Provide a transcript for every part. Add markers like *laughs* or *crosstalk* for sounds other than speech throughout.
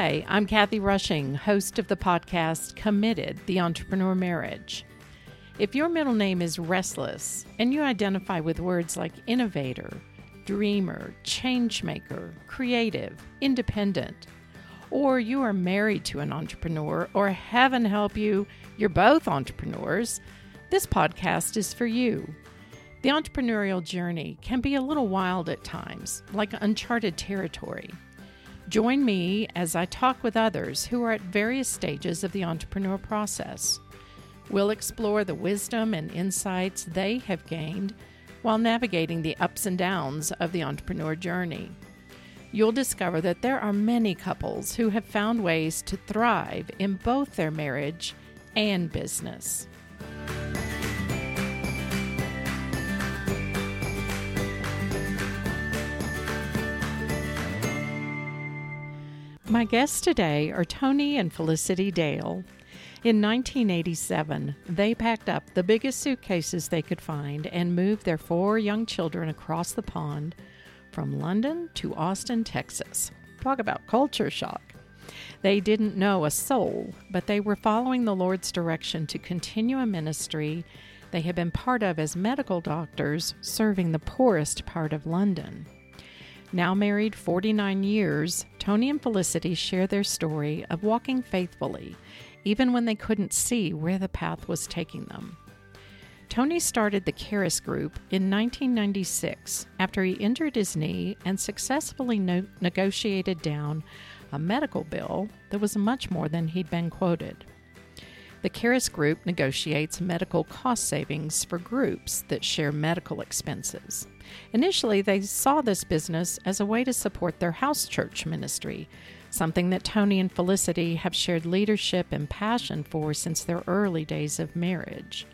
Hi, I'm Kathy Rushing, host of the podcast Committed The Entrepreneur Marriage. If your middle name is Restless and you identify with words like innovator, dreamer, changemaker, creative, independent, or you are married to an entrepreneur, or heaven help you, you're both entrepreneurs, this podcast is for you. The entrepreneurial journey can be a little wild at times, like uncharted territory. Join me as I talk with others who are at various stages of the entrepreneur process. We'll explore the wisdom and insights they have gained while navigating the ups and downs of the entrepreneur journey. You'll discover that there are many couples who have found ways to thrive in both their marriage and business. My guests today are Tony and Felicity Dale. In 1987, they packed up the biggest suitcases they could find and moved their four young children across the pond from London to Austin, Texas. Talk about culture shock. They didn't know a soul, but they were following the Lord's direction to continue a ministry they had been part of as medical doctors serving the poorest part of London. Now married 49 years, Tony and Felicity share their story of walking faithfully, even when they couldn't see where the path was taking them. Tony started the Charis Group in 1996 after he injured his knee and successfully no- negotiated down a medical bill that was much more than he'd been quoted. The Charis Group negotiates medical cost savings for groups that share medical expenses. Initially, they saw this business as a way to support their house church ministry, something that Tony and Felicity have shared leadership and passion for since their early days of marriage.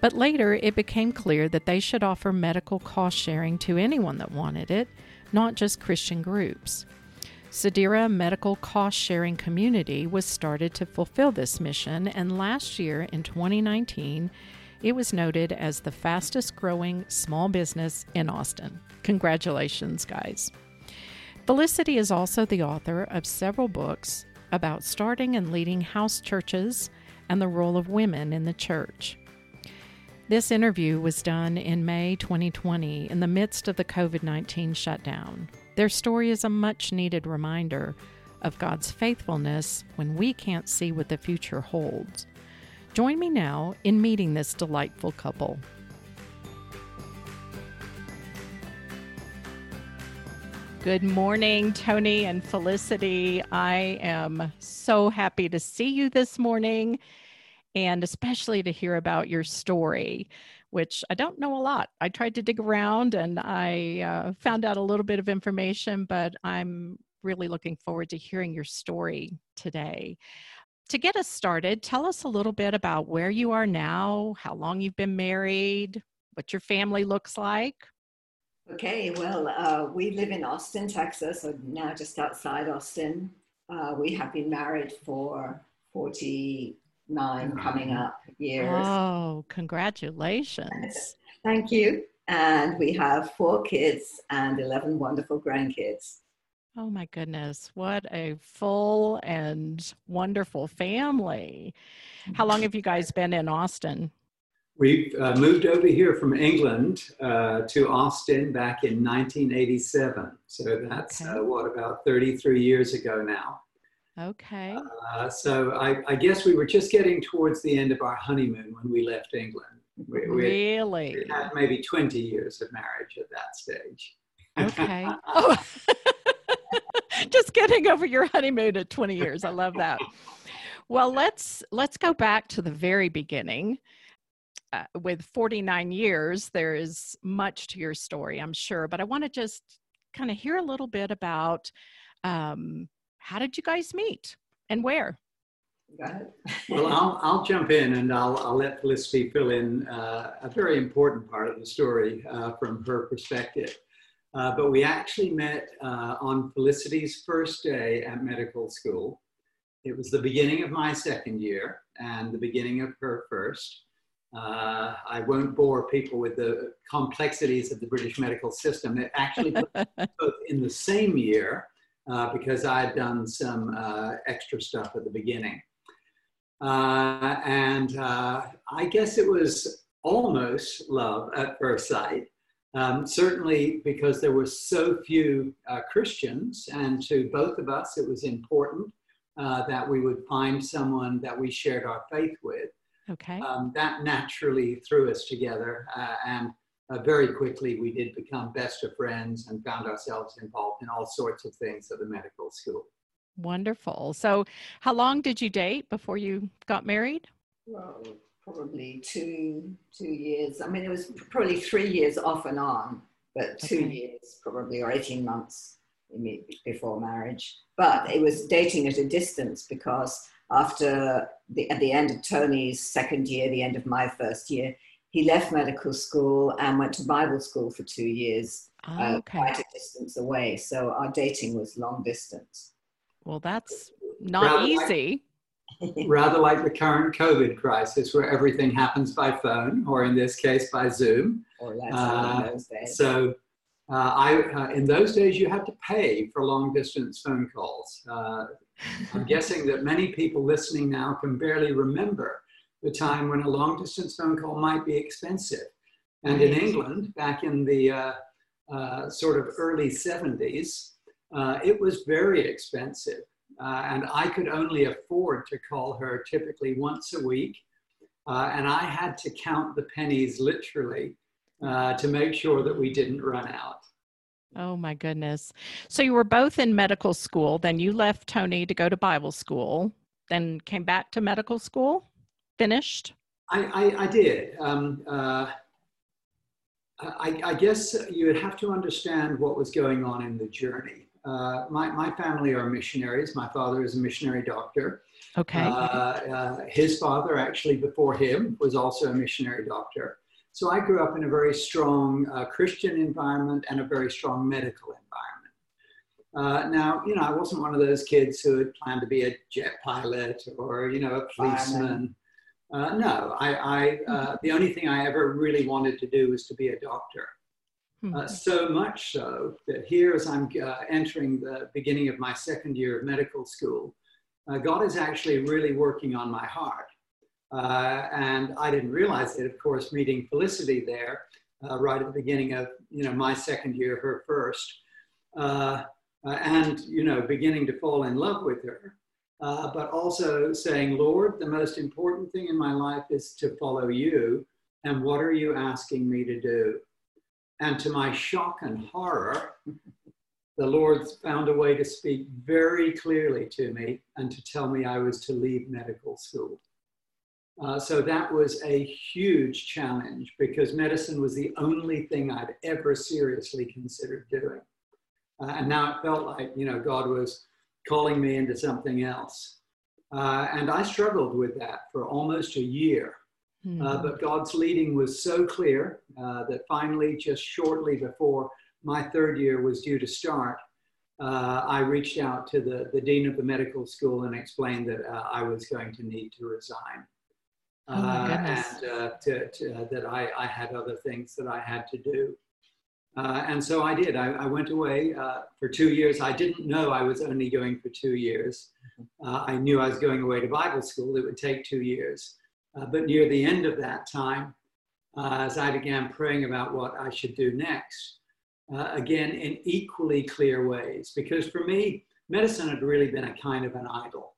But later, it became clear that they should offer medical cost sharing to anyone that wanted it, not just Christian groups. Sedera Medical Cost Sharing Community was started to fulfill this mission, and last year in 2019, it was noted as the fastest growing small business in Austin. Congratulations, guys. Felicity is also the author of several books about starting and leading house churches and the role of women in the church. This interview was done in May 2020 in the midst of the COVID 19 shutdown. Their story is a much needed reminder of God's faithfulness when we can't see what the future holds. Join me now in meeting this delightful couple. Good morning, Tony and Felicity. I am so happy to see you this morning and especially to hear about your story which I don't know a lot. I tried to dig around and I uh, found out a little bit of information, but I'm really looking forward to hearing your story today. To get us started, tell us a little bit about where you are now, how long you've been married, what your family looks like. Okay, well, uh, we live in Austin, Texas, or now just outside Austin. Uh, we have been married for 40 nine coming up years. Oh, congratulations. *laughs* Thank you. And we have four kids and 11 wonderful grandkids. Oh my goodness, what a full and wonderful family. How long have you guys been in Austin? We uh, moved over here from England uh, to Austin back in 1987. So that's okay. uh, what, about 33 years ago now. Okay. Uh, so I, I, guess we were just getting towards the end of our honeymoon when we left England. We, really? We had maybe 20 years of marriage at that stage. Okay. *laughs* oh. *laughs* *laughs* just getting over your honeymoon at 20 years. I love that. Well, let's let's go back to the very beginning. Uh, with 49 years, there is much to your story, I'm sure, but I want to just kind of hear a little bit about um, how did you guys meet and where? well, I'll, I'll jump in and I'll, I'll let Felicity fill in uh, a very important part of the story uh, from her perspective. Uh, but we actually met uh, on Felicity's first day at medical school. It was the beginning of my second year and the beginning of her first. Uh, I won't bore people with the complexities of the British medical system. It actually *laughs* both in the same year uh, because I had done some uh, extra stuff at the beginning. Uh, and uh, I guess it was almost love at first sight. Um, certainly because there were so few uh, Christians, and to both of us, it was important uh, that we would find someone that we shared our faith with. Okay. Um, that naturally threw us together, uh, and uh, very quickly we did become best of friends and found ourselves involved in all sorts of things at the medical school. Wonderful. So, how long did you date before you got married? Well, probably two two years. I mean, it was probably three years off and on, but two Okay. years probably or eighteen months imme- before marriage. But it was dating at a distance because after the at the end of Tony's second year, the end of my first year, he left medical school and went to Bible school for two years, uh, okay. quite a distance away. So our dating was long distance. Well, that's not Rather like- easy. Rather like the current COVID crisis, where everything happens by phone, or in this case, by Zoom. or less Uh, in those days. So, uh, I uh, in those days you had to pay for long distance phone calls. Uh, I'm guessing that many people listening now can barely remember the time when a long distance phone call might be expensive. And in England, back in the uh, uh, sort of early 70s, uh, it was very expensive. Uh, and I could only afford to call her typically once a week. Uh, and I had to count the pennies literally uh, to make sure that we didn't run out. Oh my goodness. So you were both in medical school, then you left Tony to go to Bible school, then came back to medical school, finished? I, I, I did. Um, uh, I, I guess you would have to understand what was going on in the journey. Uh, my, my family are missionaries. My father is a missionary doctor. Okay. Uh, uh, his father, actually, before him, was also a missionary doctor. So I grew up in a very strong uh, Christian environment and a very strong medical environment. Uh, now, you know, I wasn't one of those kids who had planned to be a jet pilot or, you know, a policeman. Uh, no, I, I uh, the only thing I ever really wanted to do was to be a doctor. Hmm. Uh, so much so that here, as I'm uh, entering the beginning of my second year of medical school, uh, God is actually really working on my heart. Uh, and I didn't realize it, of course, meeting Felicity there uh, right at the beginning of you know my second year, her first, uh, and you know beginning to fall in love with her, but also saying, Lord, the most important thing in my life is to follow you, and what are you asking me to do? And to my shock and horror, the Lord found a way to speak very clearly to me and to tell me I was to leave medical school. Uh, so that was a huge challenge because medicine was the only thing I'd ever seriously considered doing. Uh, and now it felt like, you know, God was calling me into something else. Uh, and I struggled with that for almost a year. Hmm. Uh, but God's leading was so clear uh, that finally, just shortly before my third year was due to start, uh, I reached out to the, the dean of the medical school and explained that uh, I was going to need to resign. Oh Uh, and uh, to, to, that I, I had other things that I had to do. Uh, and so I did. I, I went away uh, for two years. I didn't know I was only going for two years. Uh, I knew I was going away to Bible school. It would take two years. Uh, but near the end of that time, uh, as I began praying about what I should do next, uh, again in equally clear ways, because for me, medicine had really been a kind of an idol.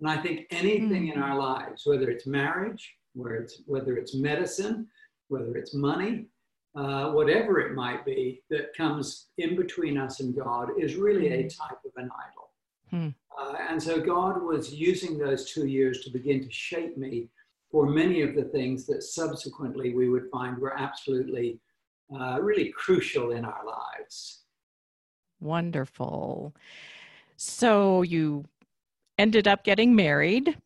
And I think anything in our lives, whether it's marriage, whether it's, whether it's medicine, whether it's money, uh, whatever it might be that comes in between us and God, is really a type of an idol. Hmm. Uh, and so God was using those two years to begin to shape me for many of the things that subsequently we would find were absolutely, uh, really crucial in our lives. Wonderful. So you ended up getting married,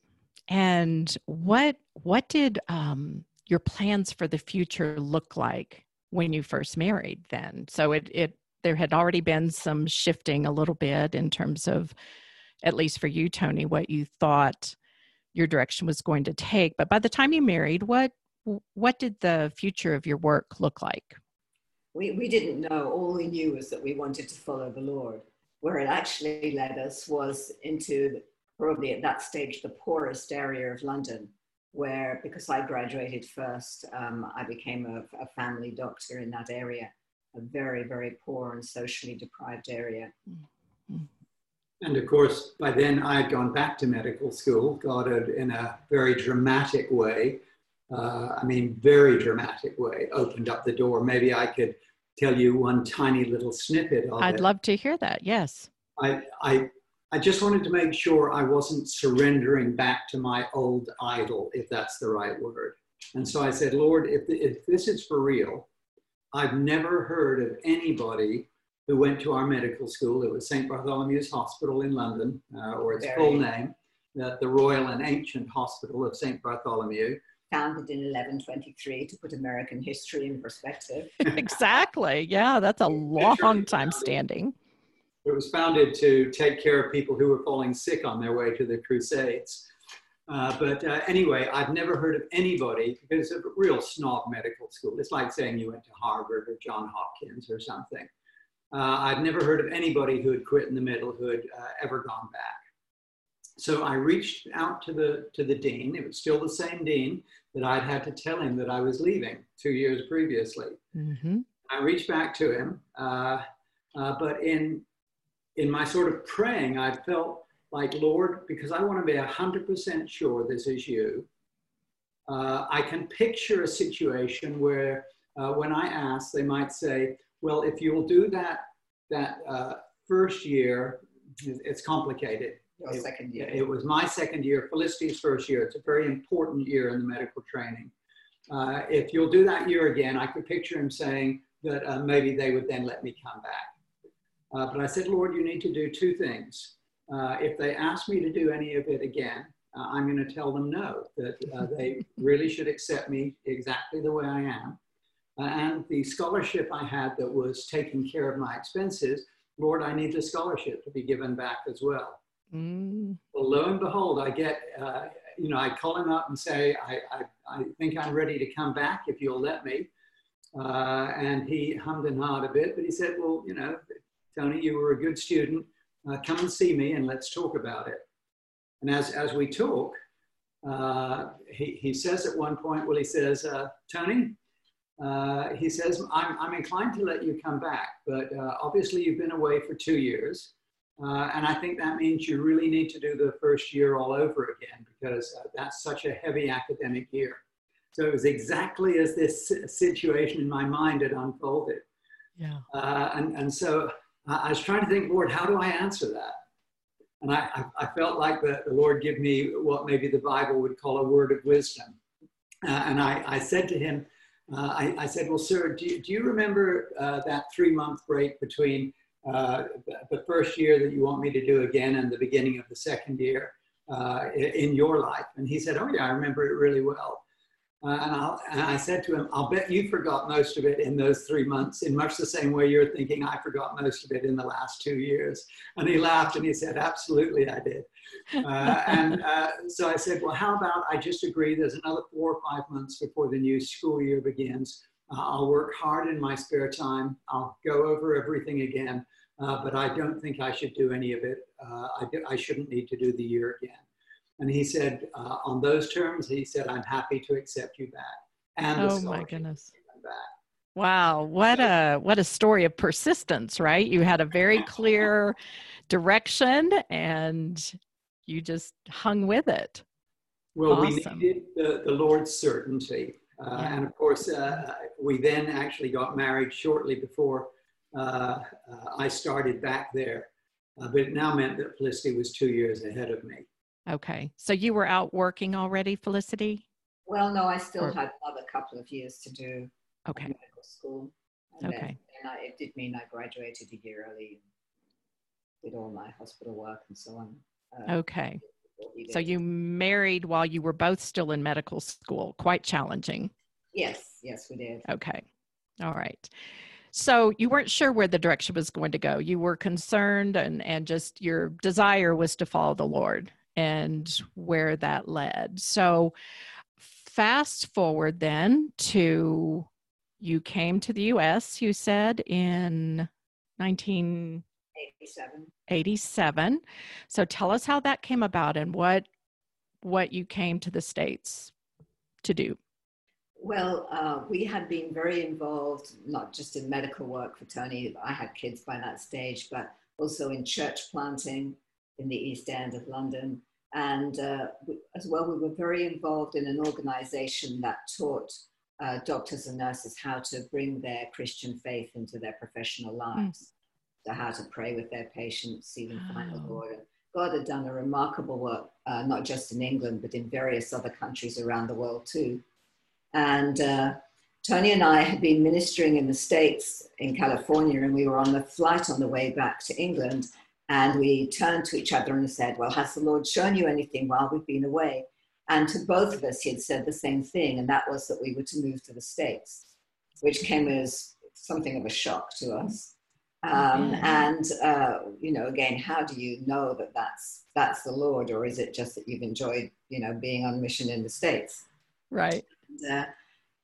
and what what did um, your plans for the future look like when you first married? Then, so it it there had already been some shifting a little bit in terms of, at least for you, Tony, what you thought your direction was going to take. But by the time you married, what what did the future of your work look like? We, we didn't know. All we knew was that we wanted to follow the Lord. where it actually led us was into probably at that stage the poorest area of London, where because I graduated first, um, I became a, a, family doctor in that area, a very, very poor and socially deprived area. And of course, by then I had gone back to medical school, it in a very dramatic way. Uh, I mean, very dramatic way, opened up the door. Maybe I could tell you one tiny little snippet of I'd it. love to hear that. Yes. I, I I just wanted to make sure I wasn't surrendering back to my old idol, if that's the right word. And so I said, Lord, if, if this is for real, I've never heard of anybody who went to our medical school. It was St. Bartholomew's Hospital in London, uh, or its Very full name, the, the Royal and Ancient Hospital of St. Bartholomew. Founded in 1123 to put American history in perspective. *laughs* exactly. Yeah, that's a long time standing. It was founded to take care of people who were falling sick on their way to the Crusades. Uh, but uh, anyway, I've never heard of anybody, because it's a real snob medical school. It's like saying you went to Harvard or John Hopkins or something. Uh, I've never heard of anybody who had quit in the middle who had uh, ever gone back. So I reached out to the, to the dean. It was still the same dean that I'd had to tell him that I was leaving two years previously. Mm-hmm. I reached back to him, uh, uh, but in in my sort of praying, I felt like, Lord, because I want to be 100% sure this is you, uh, I can picture a situation where uh, when I ask, they might say, well, if you'll do that, that uh, first year, it's complicated. Your it, second year. It was my second year, Felicity's first year. It's a very important year in the medical training. Uh, if you'll do that year again, I could picture him saying that uh, maybe they would then let me come back. Uh, but I said, Lord, you need to do two things. Uh, if they ask me to do any of it again, uh, I'm going to tell them no, that uh, they *laughs* really should accept me exactly the way I am. Uh, and the scholarship I had that was taking care of my expenses, Lord, I need the scholarship to be given back as well. Mm. Well, lo and behold, I get, uh, you know, I call him up and say, I, I, I, think I'm ready to come back if you'll let me. and he hummed and hawed a bit, but he said, well, you know, Tony, you were a good student. Uh, come and see me and let's talk about it. And as, as we talk, uh, he, he says at one point, well, he says, uh, Tony, uh, he says, I'm, I'm inclined to let you come back, but uh, obviously you've been away for two years. Uh, and I think that means you really need to do the first year all over again because that's such a heavy academic year. So it was exactly as this situation in my mind had unfolded. Yeah. and, and so I was trying to think, Lord, how do I answer that? And I, I, felt like the, the, Lord give me what maybe the Bible would call a word of wisdom. Uh, and I, I, said to him, uh, I, I, said, Well, sir, do you, do you remember uh, that three month break between uh, the first year that you want me to do again and the beginning of the second year uh, in your life? And he said, Oh, yeah, I remember it really well. Uh, and, and, I said to him, I'll bet you forgot most of it in those three months, in much the same way you're thinking I forgot most of it in the last two years. And he laughed and he said, Absolutely, I did. Uh, *laughs* and uh, so I said, Well, how about I just agree there's another four or five months before the new school year begins. Uh, I'll work hard in my spare time, I'll go over everything again. Uh, but I don't think I should do any of it. Uh, I, do, I shouldn't need to do the year again. And he said, uh, on those terms, he said, I'm happy to accept you back. And oh my goodness. Wow, what a what a story of persistence, right? You had a very clear direction and you just hung with it. Well, awesome. we needed the, the Lord's certainty. Uh, yeah. And of course, uh, we then actually got married shortly before uh, uh I started back there. Uh, but it now meant that Felicity was two years ahead of me. Okay. So you were out working already, Felicity? Well, no, I still or, had another couple of years to do okay. medical school. And okay. Then, I, it did mean I graduated a year early, did all my hospital work and so on. Uh, okay. So you married while you were both still in medical school. Quite challenging. Yes, yes, we did. Okay. All right. So you weren't sure where the direction was going to go. You were concerned and, and just your desire was to follow the Lord and where that led. So, fast forward then to you came to the US, you said in 1987. 87. 87. So tell us how that came about and what what you came to the states to do. Well, uh, we had been very involved, not just in medical work for Tony. I had kids by that stage, but also in church planting in the East End of London. And uh, we, as well, we were very involved in an organization that taught uh, doctors and nurses how to bring their Christian faith into their professional hmm. lives. Mm. So, how to pray with their patients, see them find the Lord. And God had done a remarkable work, uh, not just in England, but in various other countries around the world too. And uh, Tony and I had been ministering in the States in California, and we were on the flight on the way back to England. And we turned to each other and said, Well, has the Lord shown you anything while we've been away? And to both of us, he had said the same thing, and that was that we were to move to the States, which came as something of a shock to us. Um, and uh, you know, again, how do you know that that's that's the Lord, or is it just that you've enjoyed, you know, being on mission in the States? Right. And, uh,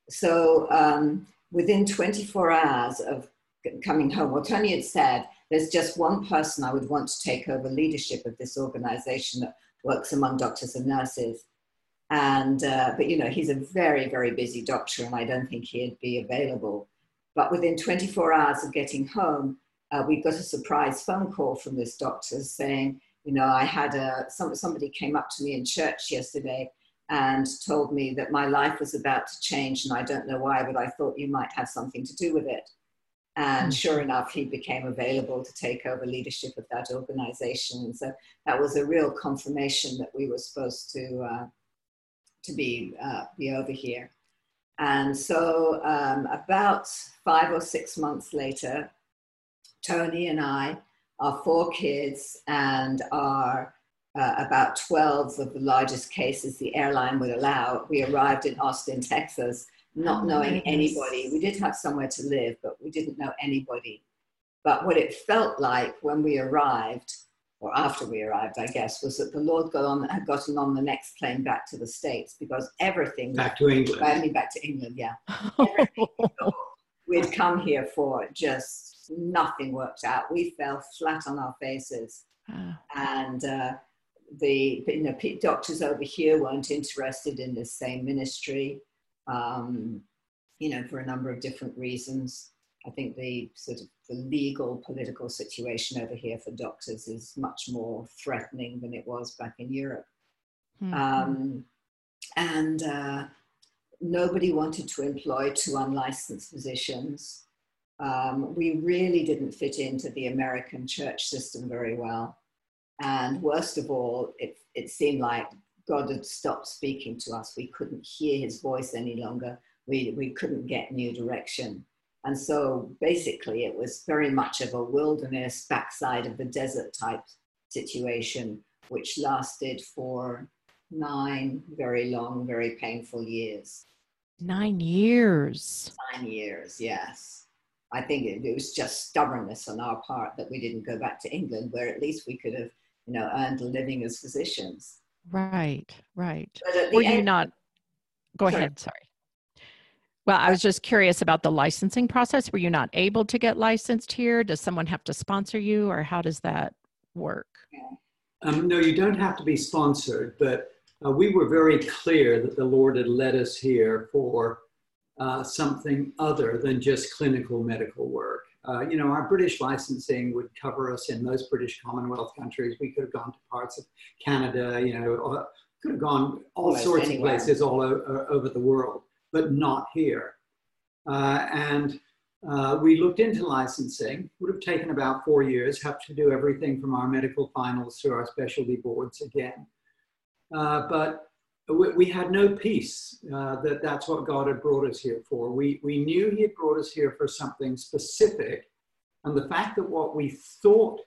so um, within 24 hours of coming home, well, Tony had said, "There's just one person I would want to take over leadership of this organization that works among doctors and nurses." And, uh, but you know, he's a very, very busy doctor, and I don't think he'd be available. But within 24 hours of getting home, uh, we got a surprise phone call from this doctor saying, you know, I had a, some, somebody came up to me in church yesterday and told me that my life was about to change, and I don't know why, but I thought you might have something to do with it. And mm-hmm. sure enough, he became available to take over leadership of that organization. And so that was a real confirmation that we were supposed to uh, to be, uh, be over here. And so, um, about five or six months later, Tony and I, our four kids, and our uh, about 12 of the largest cases the airline would allow, we arrived in Austin, Texas, not oh, knowing nice. anybody. We did have somewhere to live, but we didn't know anybody. But what it felt like when we arrived or after we arrived, I guess, was that the Lord got on, had gotten on the next plane back to the States because everything back to England. I mean, back to England, yeah. *laughs* we'd come here for just nothing worked out. We fell flat on our faces, ah. and uh, the you know doctors over here weren't interested in the same ministry, um, you know, for a number of different reasons. I think the sort of the legal political situation over here for doctors is much more threatening than it was back in Europe. Mm-hmm. Um, and uh, nobody wanted to employ two unlicensed physicians. Um, we really didn't fit into the American church system very well. And worst of all, it, it seemed like God had stopped speaking to us. We couldn't hear his voice any longer. We, we couldn't get new direction. And so basically, it was very much of a wilderness, backside of the desert type situation, which lasted for nine very long, very painful years. Nine years. Nine years, yes. I think it, it, was just stubbornness on our part that we didn't go back to England, where at least we could have, you know, earned a living as physicians. Right, right. Were end, you not? Go sorry. ahead. Sorry. Well, I was just curious about the licensing process. Were you not able to get licensed here? Does someone have to sponsor you, or how does that work? Um, no, you don't have to be sponsored, but uh, we were very clear that the Lord had led us here for uh, something other than just clinical medical work. Uh, you know, our British licensing would cover us in most British Commonwealth countries. We could have gone to parts of Canada, you know, could have gone all Almost sorts anywhere. of places all o- over the world but not here. Uh, and uh, we looked into licensing, would have taken about four years, have to do everything from our medical finals to our specialty boards again. Uh, but we, we, had no peace uh, that that's what God had brought us here for. We, we knew He had brought us here for something specific. And the fact that what we thought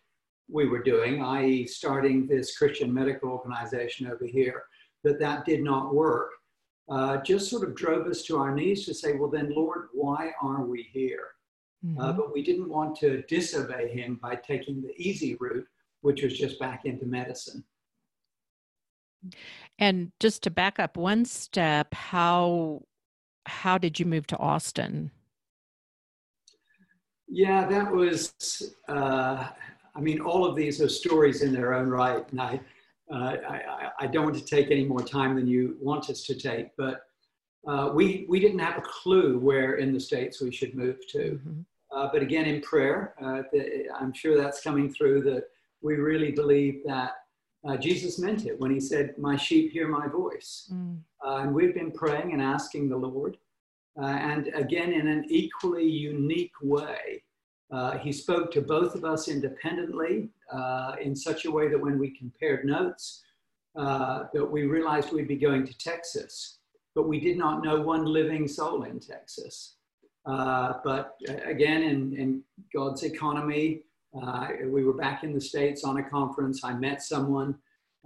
we were doing, i.e., starting this Christian medical organization over here, that that did not work uh, just sort of drove us to our knees to say, well, then, Lord, why are we here? Uh, mm-hmm. Uh, but we didn't want to disobey him by taking the easy route, which was just back into medicine. And just to back up one step, how how did you move to Austin? Yeah, that was. Uh, I mean, all of these are stories in their own right, and I, uh, I, I, don't want to take any more time than you want us to take, but uh, we, we didn't have a clue where in the States we should move to. Mm-hmm. Uh, but again, in prayer, uh, the, I'm sure that's coming through that we really believe that uh, Jesus meant it when he said, My sheep hear my voice. Mm. Uh, and we've been praying and asking the Lord. Uh, and again, in an equally unique way, uh, he spoke to both of us independently uh, in such a way that when we compared notes, uh, that we realized we'd be going to Texas, but we did not know one living soul in Texas. but again, in, in God's economy, uh, we were back in the States on a conference. I met someone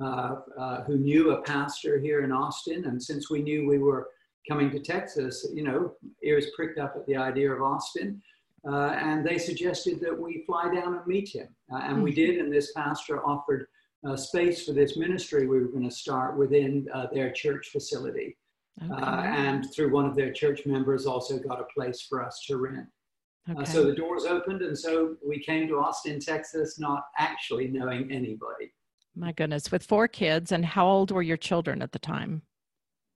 uh, uh, who knew a pastor here in Austin. And since we knew we were coming to Texas, you know, ears pricked up at the idea of Austin. Uh, and they suggested that we fly down and meet him. Uh, and mm-hmm. we did. And this pastor offered space for this ministry we were going to start within their church facility. Okay. and through one of their church members, also got a place for us to rent. Okay. Uh, so the doors opened, and so we came to Austin, Texas, not actually knowing anybody. My goodness, with four kids, and how old were your children at the time?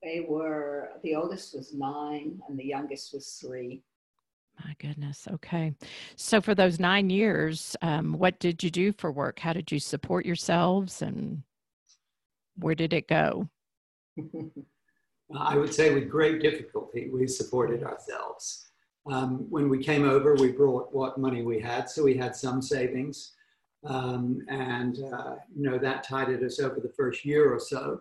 They were, the oldest was nine, and the youngest was three. My goodness. Okay. So for those nine years, um, what did you do for work? How did you support yourselves, and where did it go? *laughs* I would say with great difficulty, we supported ourselves. Um, when we came over, we brought what money we had, so we had some savings, um, and uh, you know that tided us over the first year or so.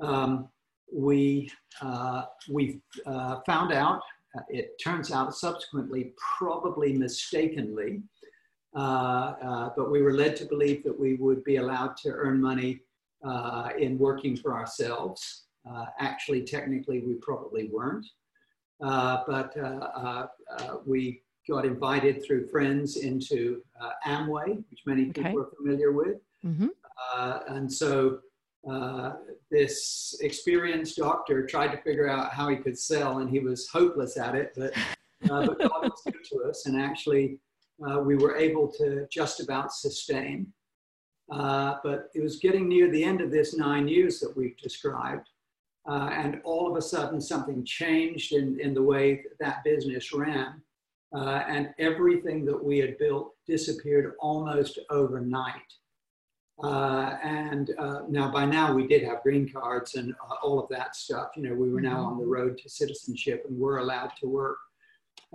Um, we uh, we uh, found out. Uh, it turns out subsequently, probably mistakenly, uh, uh, but we were led to believe that we would be allowed to earn money in working for ourselves. actually, technically, we probably weren't. Uh, but uh, uh, we got invited through friends into Amway, which many people are familiar with. Mm-hmm. and so this experienced doctor tried to figure out how he could sell, and he was hopeless at it. But, but God *laughs* was good to us, and actually, we were able to just about sustain. Uh, but it was getting near the end of this nine years that we've described. Uh, and all of a sudden, something changed in, in the way that business ran. Uh, and everything that we had built disappeared almost overnight. Uh, and uh, now, by now, we did have green cards and uh, all of that stuff. You know, we were now on the road to citizenship and were allowed to work.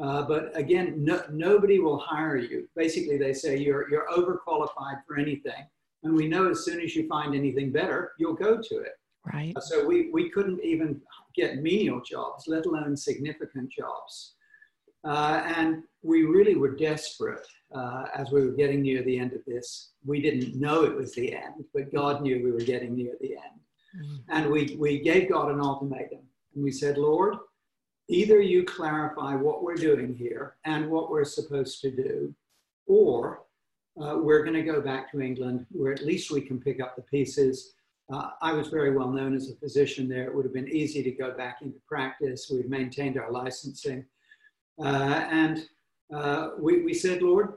Uh, but again, no, nobody will hire you. Basically, they say you're, you're overqualified for anything. And we know as soon as you find anything better, you'll go to it. Right. So we, we couldn't even get menial jobs, let alone significant jobs. Uh, and we really were desperate uh, as we were getting near the end of this. We didn't know it was the end, but God knew we were getting near the end. Mm-hmm. And we, we gave God an ultimatum. And we said, Lord, either you clarify what we're doing here and what we're supposed to do, or uh, we're going to go back to England where at least we can pick up the pieces uh, I was very well known as a physician there. It would have been easy to go back into practice. We've maintained our licensing. Uh, and uh, we, we said, Lord,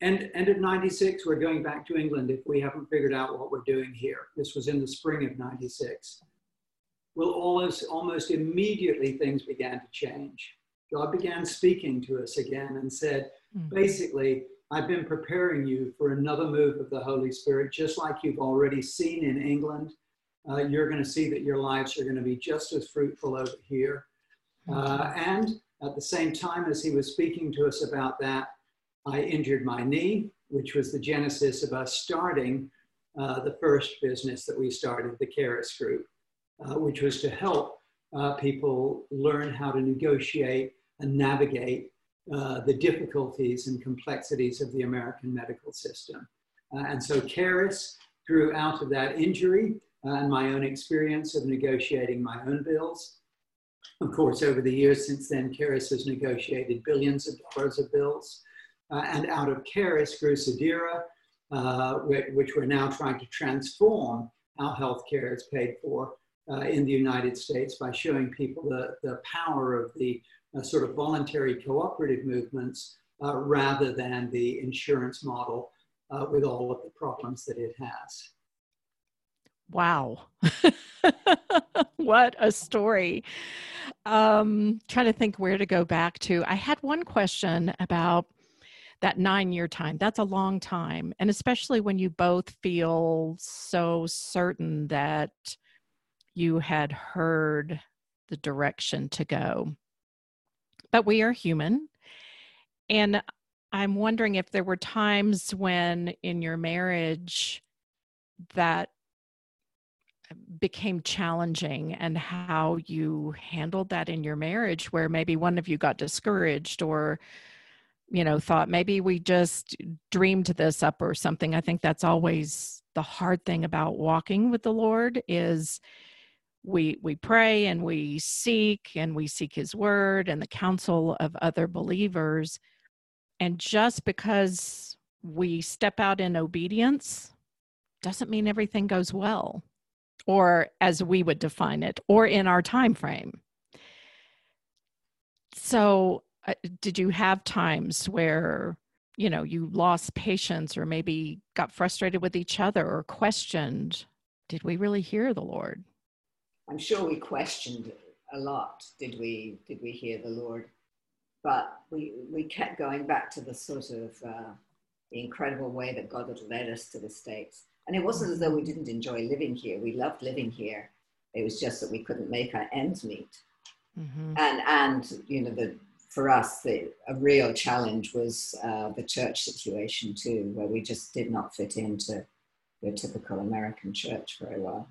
end, end of 96, we're going back to England if we haven't figured out what we're doing here. This was in the spring of 96. Well, almost, almost immediately things began to change. God began speaking to us again and said, mm-hmm. basically, I've been preparing you for another move of the Holy Spirit, just like you've already seen in England. Uh, you're going to see that your lives are going to be just as fruitful over here. Uh, and at the same time as he was speaking to us about that, I injured my knee, which was the genesis of us starting uh, the first business that we started, the Charis Group, uh, which was to help uh, people learn how to negotiate and navigate uh, the difficulties and complexities of the American medical system. Uh, and so Charis grew out of that injury uh, and my own experience of negotiating my own bills. Of course, over the years since then, Charis has negotiated billions of dollars of bills. Uh, and out of Charis grew Sedera, uh, which we're now trying to transform how healthcare is paid for uh, in the United States by showing people the, the power of the sort of voluntary cooperative movements uh, rather than the insurance model uh, with all of the problems that it has. Wow. *laughs* what a story. Um, trying to think where to go back to. I had one question about that nine year time. That's a long time. And especially when you both feel so certain that you had heard the direction to go. But we are human. And I'm wondering if there were times when in your marriage that became challenging and how you handled that in your marriage where maybe one of you got discouraged or you know thought maybe we just dreamed this up or something i think that's always the hard thing about walking with the lord is we we pray and we seek and we seek his word and the counsel of other believers. And just because we step out in obedience doesn't mean everything goes well or as we would define it or in our time frame. So uh, did you have times where you know you lost patience or maybe got frustrated with each other or questioned did we really hear the lord i'm sure we questioned a lot did we did we hear the lord but we we kept going back to the sort of uh, the incredible way that god had led us to the states and it wasn't as though we didn't enjoy living here. We loved living here. It was just that we couldn't make our ends meet. Mm-hmm. And, and, you know, the, for us, the, a real challenge was uh, the church situation too, where we just did not fit into the typical American church very well.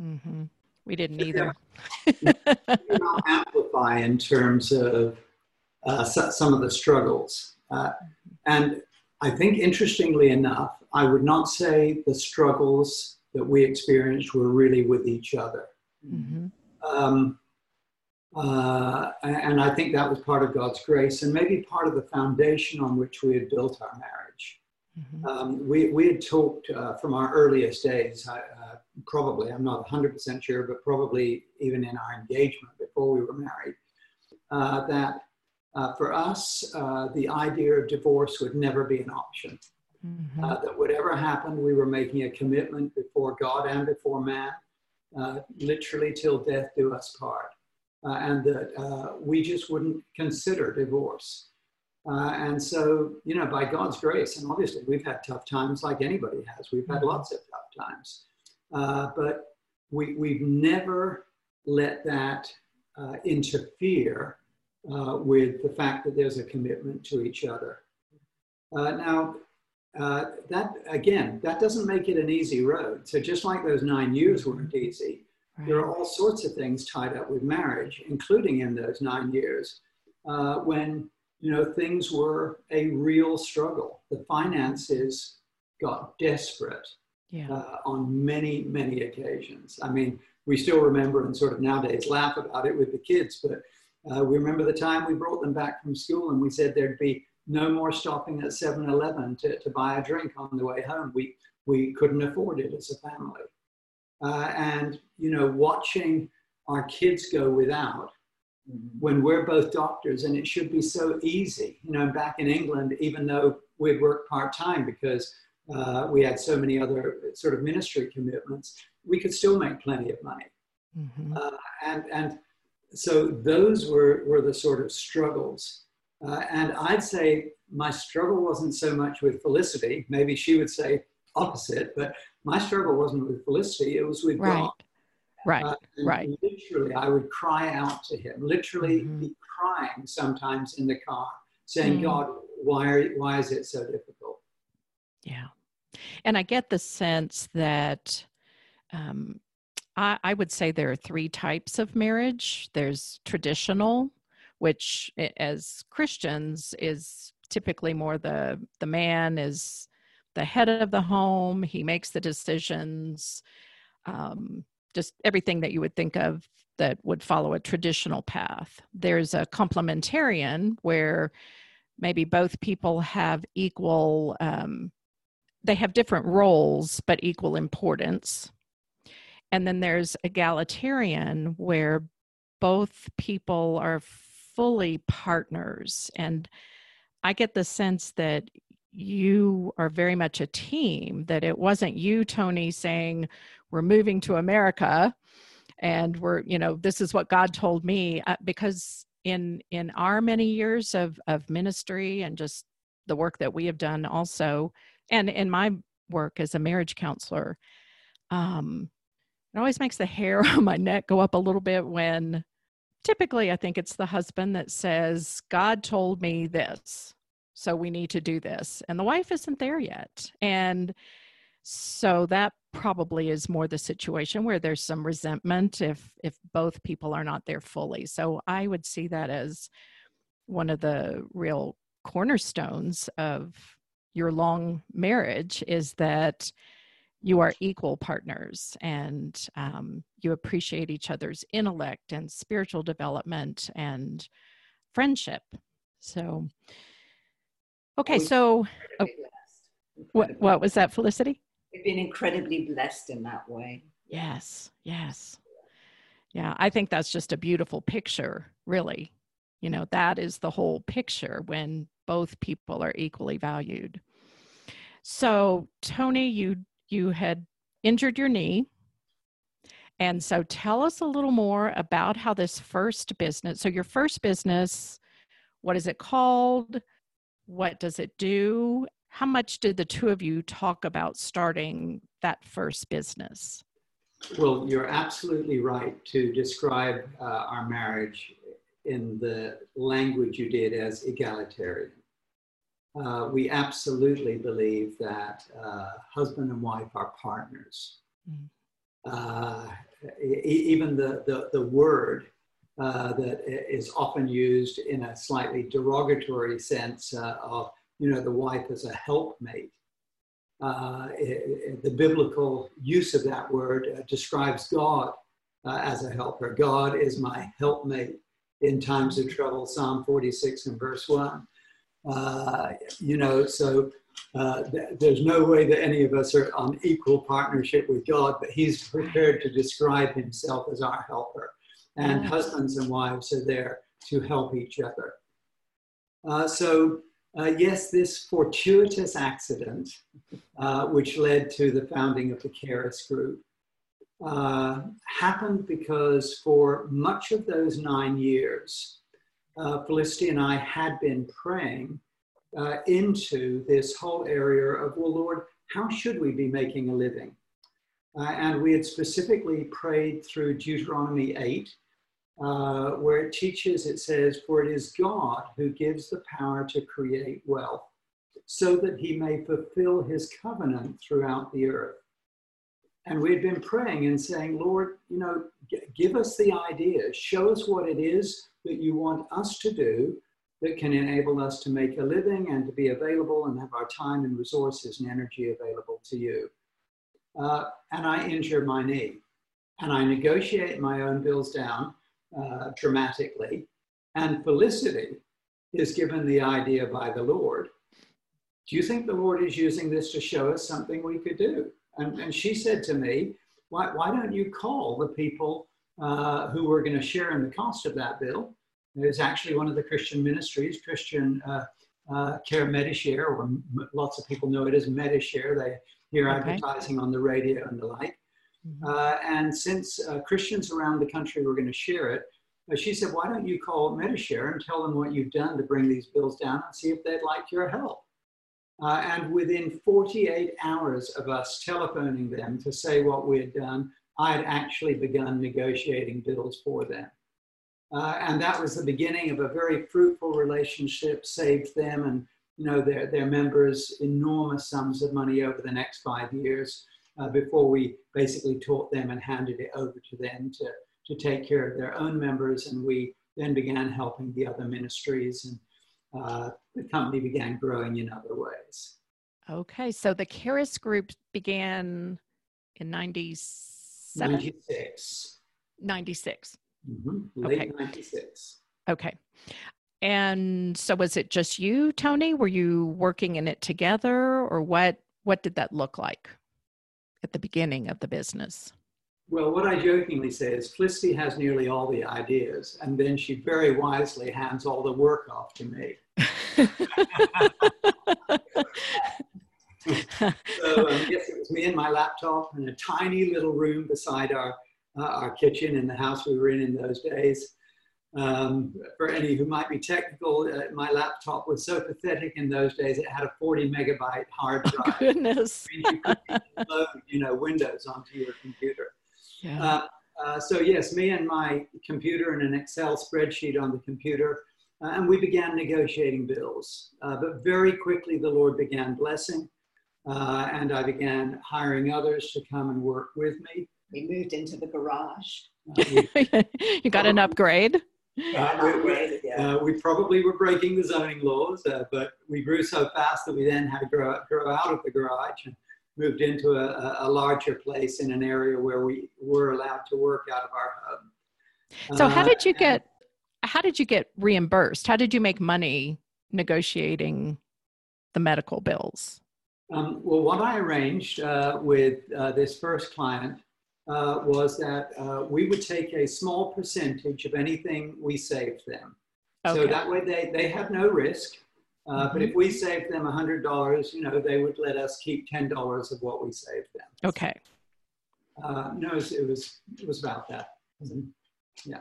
Mm-hmm. We didn't either. *laughs* amplify in terms of uh, some of the struggles. Uh, and I think, interestingly enough, I would not say the struggles that we experienced were really with each other. Mm-hmm. Um, uh, and I think that was part of God's grace and maybe part of the foundation on which we had built our marriage. Mm-hmm. Um, we, we had talked uh, from our earliest days, uh, probably, I'm not 100% sure, but probably even in our engagement before we were married, uh, that uh, for us, uh, the idea of divorce would never be an option. Mm-hmm. Uh, that whatever happened, we were making a commitment before God and before man, uh, literally till death do us part. Uh, and that uh, we just wouldn't consider divorce. and so, you know, by God's grace, and obviously we've had tough times like anybody has, we've had mm-hmm. lots of tough times. But we, we've never let that interfere uh, with the fact that there's a commitment to each other. Uh, now, uh, that again, that doesn't make it an easy road. So just like those nine years weren't easy, right. there are all sorts of things tied up with marriage, including in those nine years uh, when you know things were a real struggle. The finances got desperate yeah. uh, on many many occasions. I mean, we still remember and sort of nowadays laugh about it with the kids, but uh, we remember the time we brought them back from school and we said there'd be no more stopping at 7 Eleven to, to buy a drink on the way home. We, we couldn't afford it as a family. Uh, and, you know, watching our kids go without mm-hmm. when we're both doctors, and it should be so easy. You know, back in England, even though we'd work part time because uh, we had so many other sort of ministry commitments, we could still make plenty of money. Mm-hmm. Uh, and, and so those were, were the sort of struggles. Uh, and I'd say my struggle wasn't so much with Felicity. Maybe she would say opposite, but my struggle wasn't with Felicity. It was with right. God. Right, uh, right. Literally, I would cry out to him, literally mm-hmm. be crying sometimes in the car, saying, mm-hmm. God, why, are, why is it so difficult? Yeah. And I get the sense that um, I, I would say there are three types of marriage. There's traditional, which as Christians is typically more the the man is the head of the home. He makes the decisions um, just everything that you would think of that would follow a traditional path. There's a complementarian where maybe both people have equal um, they have different roles but equal importance and then there's egalitarian where both people are fully partners and i get the sense that you are very much a team, that it wasn't you, Tony, saying, We're moving to America and we're, you know, this is what God told me. Uh, because in in our many years of of ministry and just the work that we have done also and in my work as a marriage counselor um it always makes the hair *laughs* on my neck go up a little bit when typically I think it's the husband that says, God told me this, so we need to do this. And the wife isn't there yet. And so that probably is more the situation where there's some resentment if if both people are not there fully. So I would see that as one of the real cornerstones of your long marriage is that you are equal partners and um, you appreciate each other's intellect and spiritual development and friendship. So, okay, so oh, what, what was that, Felicity? We've been incredibly blessed in that way. Yes, yes. Yeah, I think that's just a beautiful picture, really. You know, that is the whole picture when both people are equally valued. So, Tony, you you had injured your knee. And so tell us a little more about how this first business, so your first business, what is it called? What does it do? How much did the two of you talk about starting that first business? Well, you're absolutely right to describe uh, our marriage in the language you did as egalitarian uh, we absolutely believe that uh, husband and wife are partners. Mm. Uh, e- even the, the, the word uh, that is often used in a slightly derogatory sense uh, of, you know, the wife as a helpmate. Uh, it, the biblical use of that word describes God as a helper. God is my helpmate in times of trouble, Psalm 46 and verse 1. Uh, you know, so uh, th- there's no way that any of us are on equal partnership with God, but He's prepared to describe Himself as our helper. And husbands and wives are there to help each other. Uh, so, uh, yes, this fortuitous accident, uh, which led to the founding of the Charis Group, uh, happened because for much of those nine years, uh, Felicity and I had been praying uh, into this whole area of, well, Lord, how should we be making a living? Uh, and we had specifically prayed through Deuteronomy 8, uh, where it teaches, it says, For it is God who gives the power to create wealth, so that he may fulfill his covenant throughout the earth. And we had been praying and saying, Lord, you know, give us the ideas, show us what it is that you want us to do that can enable us to make a living and to be available and have our time and resources and energy available to you. Uh, and I injure my knee and I negotiate my own bills down uh, dramatically. And Felicity is given the idea by the Lord. Do you think the Lord is using this to show us something we could do? And, and she said to me, why, why don't you call the people uh, who were going to share in the cost of that bill. It was actually one of the Christian ministries, Christian uh, uh, Care Medishare, or m- lots of people know it as Medishare. They hear okay. advertising on the radio and the like. Mm-hmm. Uh, and since uh, Christians around the country were going to share it, uh, she said, Why don't you call Medishare and tell them what you've done to bring these bills down and see if they'd like your help? Uh, and within 48 hours of us telephoning them to say what we had done, I had actually begun negotiating bills for them. Uh, and that was the beginning of a very fruitful relationship, saved them and you know their, their members enormous sums of money over the next five years uh, before we basically taught them and handed it over to them to, to take care of their own members. And we then began helping the other ministries and uh, the company began growing in other ways. Okay, so the Charis group began in 90s 96. 96. Mm-hmm. Late okay. 96. Okay. And so was it just you, Tony? Were you working in it together or what what did that look like at the beginning of the business? Well, what I jokingly say is Felicity has nearly all the ideas, and then she very wisely hands all the work off to me. So um, yes, it was me and my laptop in a tiny little room beside our uh, our kitchen in the house we were in in those days. Um, for any who might be technical, uh, my laptop was so pathetic in those days. It had a 40 megabyte hard drive. Oh, *laughs* goodness. you could load, you know, Windows onto your computer. Yeah. Uh, uh, so yes, me and my computer and an Excel spreadsheet on the computer, and we began negotiating bills. Uh, but very quickly, the Lord began blessing, uh, and I began hiring others to come and work with me. We moved into the garage. Uh, *laughs* we, you got an upgrade. Uh, we- we- uh, we probably were breaking the zoning laws, uh, but we grew so fast that we then had to grow, grow out of the garage and moved into a, a- a larger place in an area where we were allowed to work out of our home. So how Uh, did you and- get how did you get reimbursed? How did you make money negotiating the medical bills? Um, well, what I arranged uh, with uh, this first client uh, was that uh, we would take a small percentage of anything we saved them. Okay. So that way they, they have no risk. Uh, But if we saved them $100, you know, they would let us keep $10 of what we saved them. Okay. Uh, no, it was, it was, it was about that. Yeah.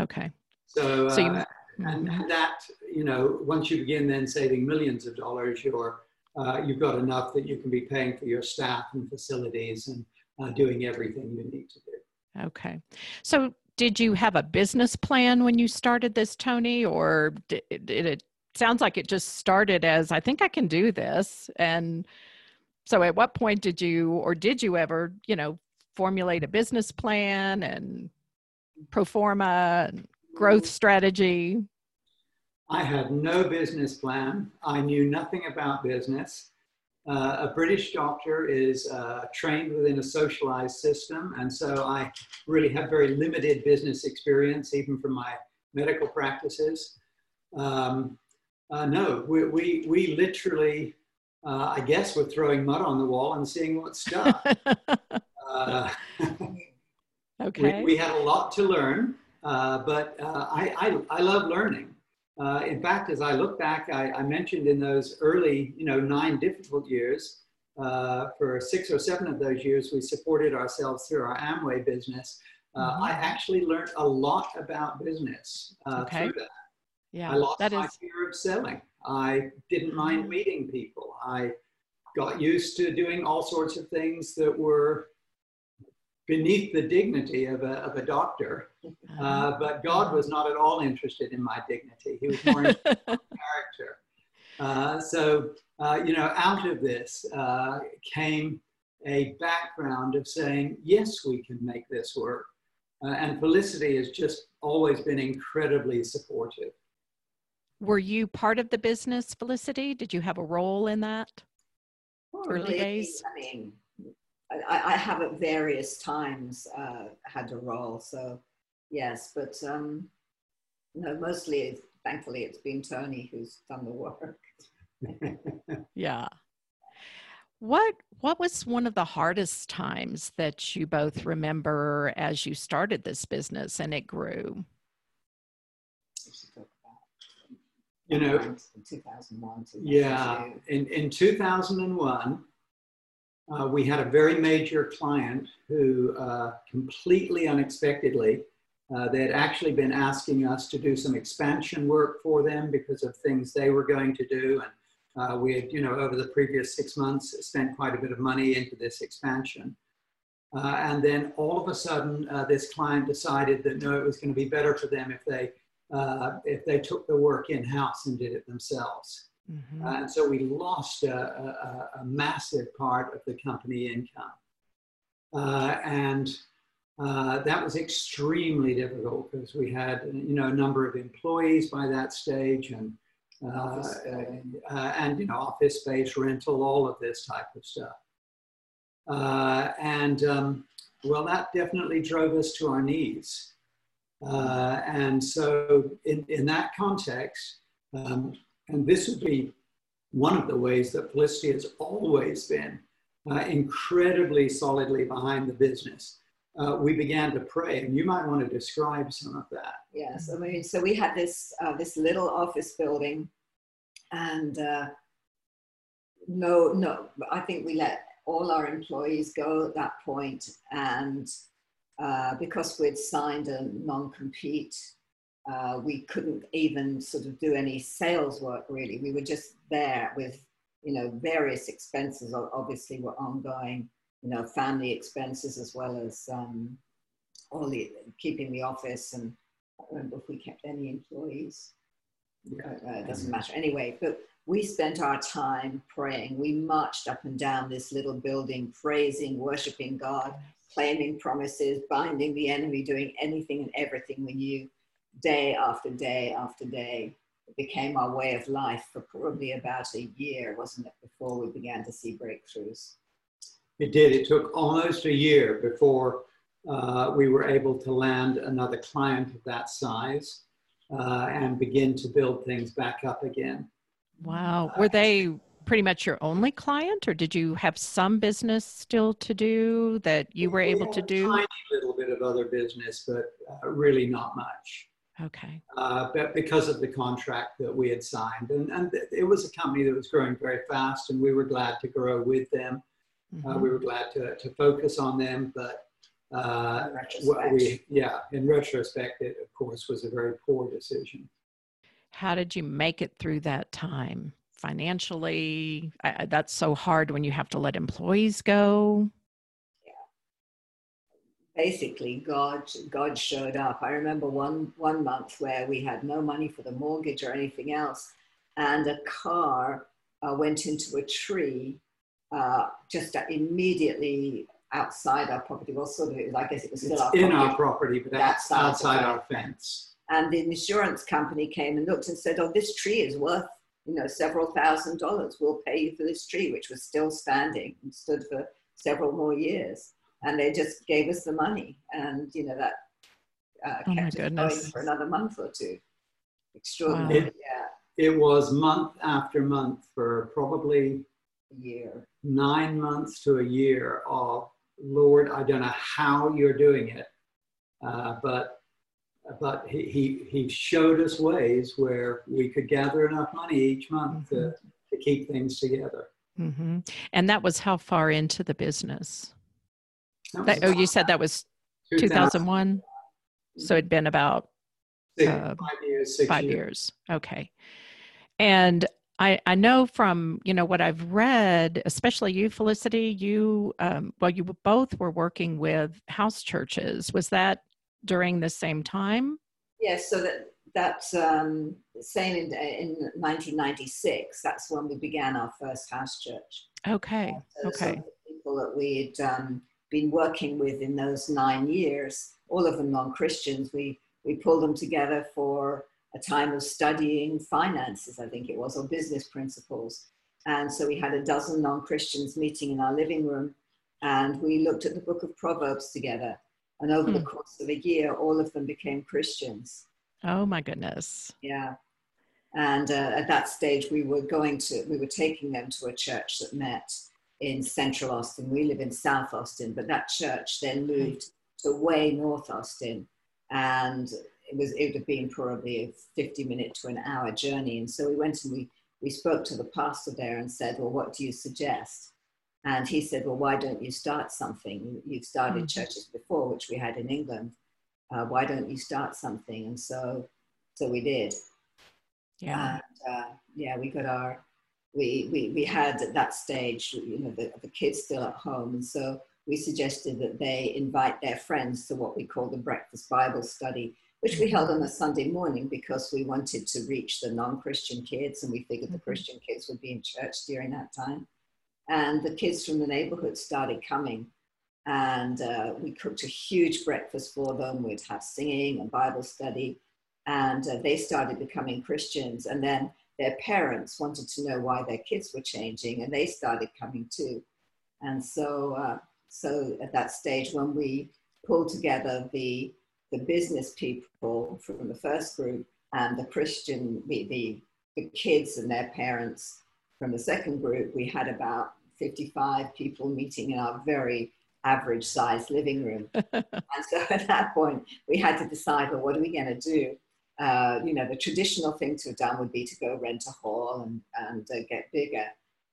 Okay. So, So uh, and Mhm. that, you know, once you begin then saving millions of dollars, you're, uh, you've got enough that you can be paying for your staff and facilities and uh, doing everything you need to do. Okay. So did you have a business plan when you started this, Tony, or did, did it sounds like it just started as I think I can do this? And so at what point did you or did you ever, you know, formulate a business plan and pro forma and growth strategy? I had no business plan. I knew nothing about business. Uh, a British doctor is uh, trained within a socialized system, and so I really had very limited business experience, even from my medical practices. Um, uh, no, we, we, we literally, uh, I guess, were throwing mud on the wall and seeing what stuck. *laughs* uh, *laughs* okay. we, we had a lot to learn, but uh, I, I, I love learning. Uh, in fact, as I look back, I, I mentioned in those early, you know, nine difficult years, uh, for six or seven of those years, we supported ourselves through our Amway business. Uh, Mhm. I actually learned a lot about business uh, Okay. through that. yeah. I lost that my is fear of selling. I didn't mind Mhm. meeting people. I got used to doing all sorts of things that were beneath the dignity of a, of a doctor. Uh, Uh, but God was not at all interested in my dignity. He was more interested in my *laughs* character. Uh, so, uh, you know, out of this uh, came a background of saying, yes, we can make this work. Uh, and Felicity has just always been incredibly supportive. were you part of the business, Felicity? Did you have a role in that? Early Probably, days? I mean, I, I have at various times uh, had a role, so yes, but um, no, mostly, it's, thankfully, it's been Tony who's done the work. *laughs* Yeah. What what was one of the hardest times that you both remember as you started this business and it grew? We should talk about You know, 2001, Yeah, in, in 2001, uh, we had a very major client who uh, completely unexpectedly, uh, they had actually been asking us to do some expansion work for them because of things they were going to do. And uh, we had, you know, over the previous six months, spent quite a bit of money into this expansion. Uh, and then all of a sudden, uh, this client decided that no, it was going to be better for them if they uh, if they took the work in house and did it themselves. Mhm. Uh, and so we lost a, a, a massive part of the company income. Uh, and uh, that was extremely difficult because we had, you know, a number of employees by that stage and, uh, Office uh, and, you know, office space rental, all of this type of stuff. Uh, and, um, well, that definitely drove us to our knees. Uh, and so in, in that context, um, and this would be one of the ways that Felicity has always been uh, incredibly solidly behind the business. Uh, we began to pray, and you might want to describe some of that. Yes, I mean, so we had this uh, this little office building, and uh, no, no. I think we let all our employees go at that point, and uh, because we'd signed a non-compete, uh, we couldn't even sort of do any sales work. Really, we were just there with, you know, various expenses. Obviously, were ongoing. You know, family expenses as well as um, all the keeping the office and I don't remember if we kept any employees. Uh, it doesn't matter anyway. But we spent our time praying. We marched up and down this little building, praising, worshiping God, claiming promises, binding the enemy, doing anything and everything we knew, day after day after day. It became our way of life for probably about a year, wasn't it, before we began to see breakthroughs? It did. It took almost a year before uh, we were able to land another client of that size uh, and begin to build things back up again. Wow. Were they pretty much your only client, or did you have some business still to do that you were able to do? A tiny little bit of other business, but uh, really not much. Okay. Uh, but because of the contract that we had signed, and, and it was a company that was growing very fast, and we were glad to grow with them. Uh, mm-hmm. Uh, we were glad to, to focus on them, but uh, what we, yeah, in retrospect, it of course was a very poor decision. How did you make it through that time financially? I, that's so hard when you have to let employees go. Yeah, basically, God, God showed up. I remember one one month where we had no money for the mortgage or anything else, and a car uh, went into a tree uh, just immediately outside our property. Well, sort of, I guess it was still it's our in property. our property, but that's outside, outside our fence. And the insurance company came and looked and said, "Oh, this tree is worth, you know, several thousand dollars. We'll pay you for this tree, which was still standing and stood for several more years." And they just gave us the money, and you know that uh, oh kept it going for another month or two. Extraordinary, wow. it, yeah. It was month after month for probably a year, nine months to a year of Lord, I don't know how you're doing it, uh, but but he, he, he showed us ways where we could gather enough money each month mm-hmm. to, to keep things together. Mm-hmm. And that was how far into the business? That, oh, you said that was 2001? So it'd been about uh, five years. five years. years. Okay. And I, I know from you know what I've read, especially you, Felicity. You um, well, you both were working with house churches. Was that during the same time? Yes. So that that's um, same in, in 1996. That's when we began our first house church. Okay. So, okay. People that we had um, been working with in those nine years, all of them non-Christians, we we pulled them together for a time of studying finances, I think it was, or business principles. And so we had a dozen non Christians meeting in our living room, and we looked at the book of Proverbs together. And over the hmm. course of a year, all of them became Christians. Oh, my goodness. Yeah. And uh, at that stage, we were going to, we were taking them to a church that met in central Austin. We live in South Austin, but that church then moved to way north Austin. And it was it would have been probably a 50 minute to an hour journey. And so we went and we we spoke to the pastor there and said well what do you suggest? And he said well why don't you start something? You've started mm-hmm. churches before which we had in england. Uh, why don't you start something? And so so we did. Yeah. And, uh, yeah we got our we, we we had at that stage you know the, the kids still at home. And so we suggested that they invite their friends to what we call the breakfast bible study which we held on a Sunday morning because we wanted to reach the non Christian kids and we figured the mm-hmm. Christian kids would be in church during that time. And the kids from the neighborhood started coming. And uh, we cooked a huge breakfast for them. We'd have singing and Bible study. And uh, they started becoming Christians. And then their parents wanted to know why their kids were changing, and they started coming too. And so, uh, so at that stage, when we pulled together the the business people from the first group and the Christian, the, the, the kids and their parents from the second group, we had about 55 people meeting in our very average sized living room. *laughs* and so at that point, we had to decide, well, what are we going to do? Uh, you know, the traditional thing to have done would be to go rent a hall and, and uh, get bigger.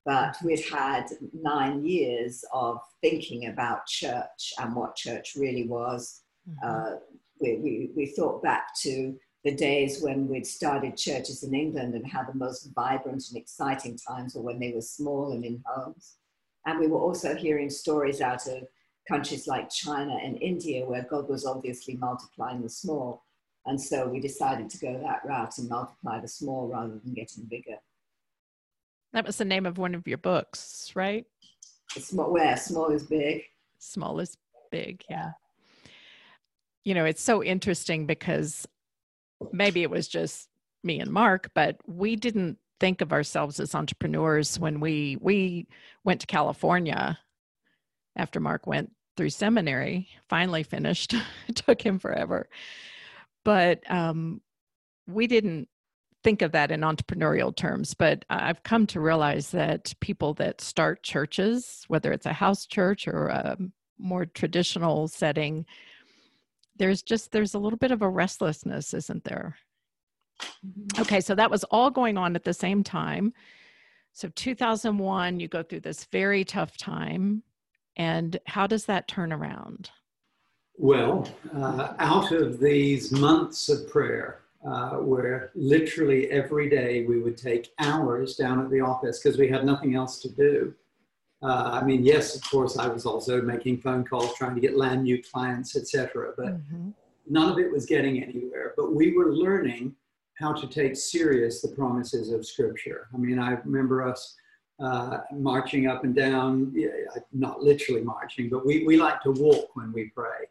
but we'd had nine years of thinking about church and what church really was. Mm-hmm. Uh, we, we, we thought back to the days when we'd started churches in England and how the most vibrant and exciting times were when they were small and in homes. And we were also hearing stories out of countries like China and India where God was obviously multiplying the small. And so we decided to go that route and multiply the small rather than getting bigger. That was the name of one of your books, right? Small, where small is big. Small is big, yeah. You know, it's so interesting because maybe it was just me and Mark, but we didn't think of ourselves as entrepreneurs when we we went to California after Mark went through seminary, finally finished. *laughs* it took him forever. But um, we didn't think of that in entrepreneurial terms, but I've come to realize that people that start churches, whether it's a house church or a more traditional setting, there's just there's a little bit of a restlessness, isn't there? Mm-hmm. Okay, so that was all going on at the same time. So 2001, you go through this very tough time, and how does that turn around? Well, uh, out of these months of prayer, uh, where literally every day we would take hours down at the office because we had nothing else to do. Uh, I mean, yes, of course, I was also making phone calls, trying to get land new clients, etc. But mm-hmm. none of it was getting anywhere. But we were learning how to take serious the promises of Scripture. I mean, I remember us uh, marching up and down, yeah, not literally marching, but we, we like to walk when we pray.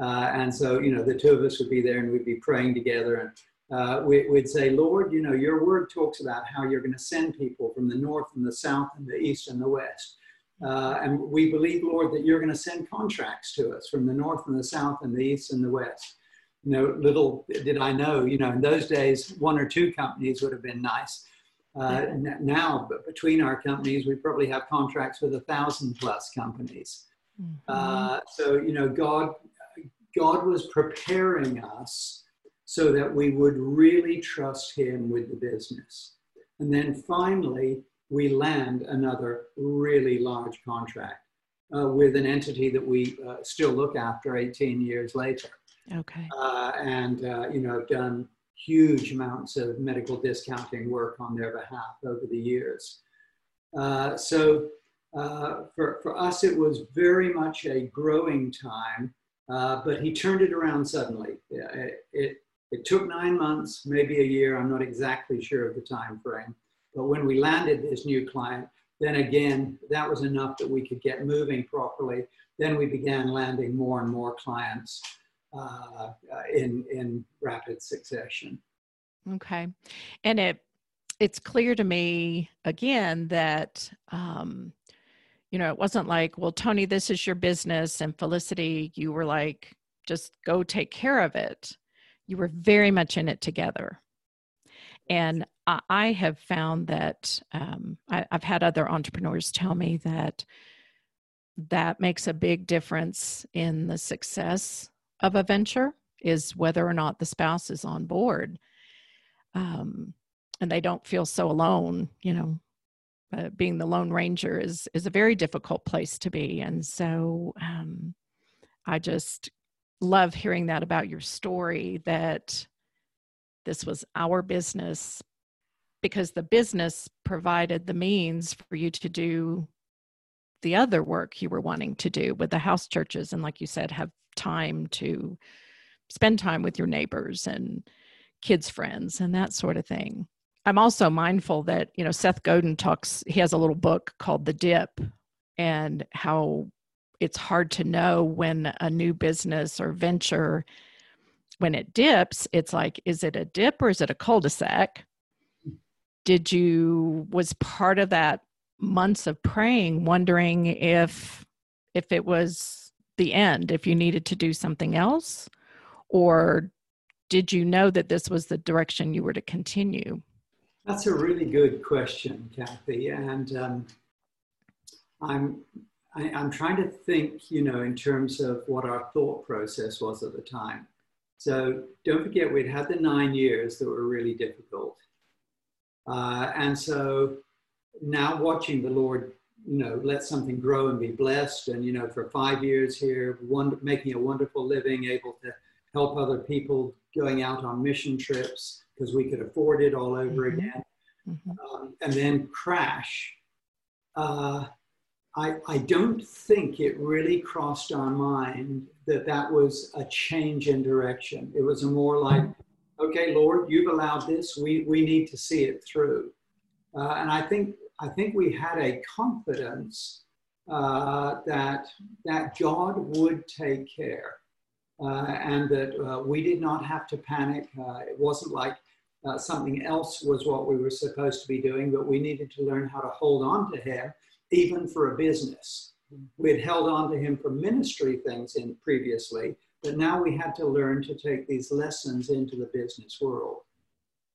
Uh, and so, you know, the two of us would be there and we'd be praying together. And uh, we, would say, Lord, you know, your word talks about how you're going to send people from the north and the south and the east and the west. Uh, and we believe, Lord, that you're going to send contracts to us from the north and the south and the east and the west. You know, little did I know, you know, in those days, one or two companies would have been nice. Uh, now, between our companies, we probably have contracts with a thousand plus companies. Mm-hmm. Uh, so, you know, God God was preparing us so that we would really trust Him with the business. And then finally, we land another really large contract uh, with an entity that we uh, still look after 18 years later. Okay. Uh, and, uh, you know, have done huge amounts of medical discounting work on their behalf over the years. Uh, so uh, for, for us, it was very much a growing time uh, but he turned it around suddenly. It, it, it, took nine months, maybe a year. I'm not exactly sure of the time frame. But when we landed this new client, then again, that was enough that we could get moving properly. Then we began landing more and more clients uh, in, in rapid succession. Okay. And it, it's clear to me again that um, you know, it wasn't like, well, Tony, this is your business, and Felicity, you were like, just go take care of it. You were very much in it together. And I, have found that um, I, I've had other entrepreneurs tell me that that makes a big difference in the success of a venture is whether or not the spouse is on board um, and they don't feel so alone you know uh, being the lone ranger is is a very difficult place to be. And so um, i just love hearing that about your story that this was our business because the business provided the means for you to do the other work you were wanting to do with the house churches and like you said have time to spend time with your neighbors and kids friends and that sort of thing I'm also mindful that, you know, Seth Godin talks, he has a little book called The Dip and how it's hard to know when a new business or venture, when it dips, it's like, is it a dip or is it a cul de sac? Did you, was part of that months of praying, wondering if, if it was the end, if you needed to do something else? Or did you know that this was the direction you were to continue? That's a really good question, Kathy. And um, I'm, I, am i am trying to think, you know, in terms of what our thought process was at the time. So don't forget, we'd had the nine years that were really difficult. Uh, and so now watching the Lord, you know, let something grow and be blessed, and you know, for five years here, one, making a wonderful living, able to help other people, going out on mission trips because we could afford it all over mm-hmm. again, mm-hmm. Um, and then crash. Uh, I, I don't think it really crossed our mind that that was a change in direction. It was a more like, okay, Lord, you've allowed this. We, we need to see it through. Uh, and I think, I think we had a confidence uh, that, that God would take care uh, and that uh, we did not have to panic. Uh, it wasn't like uh, something else was what we were supposed to be doing, but we needed to learn how to hold on to Him even for a business. We had held on to him for ministry things in previously, but now we had to learn to take these lessons into the business world.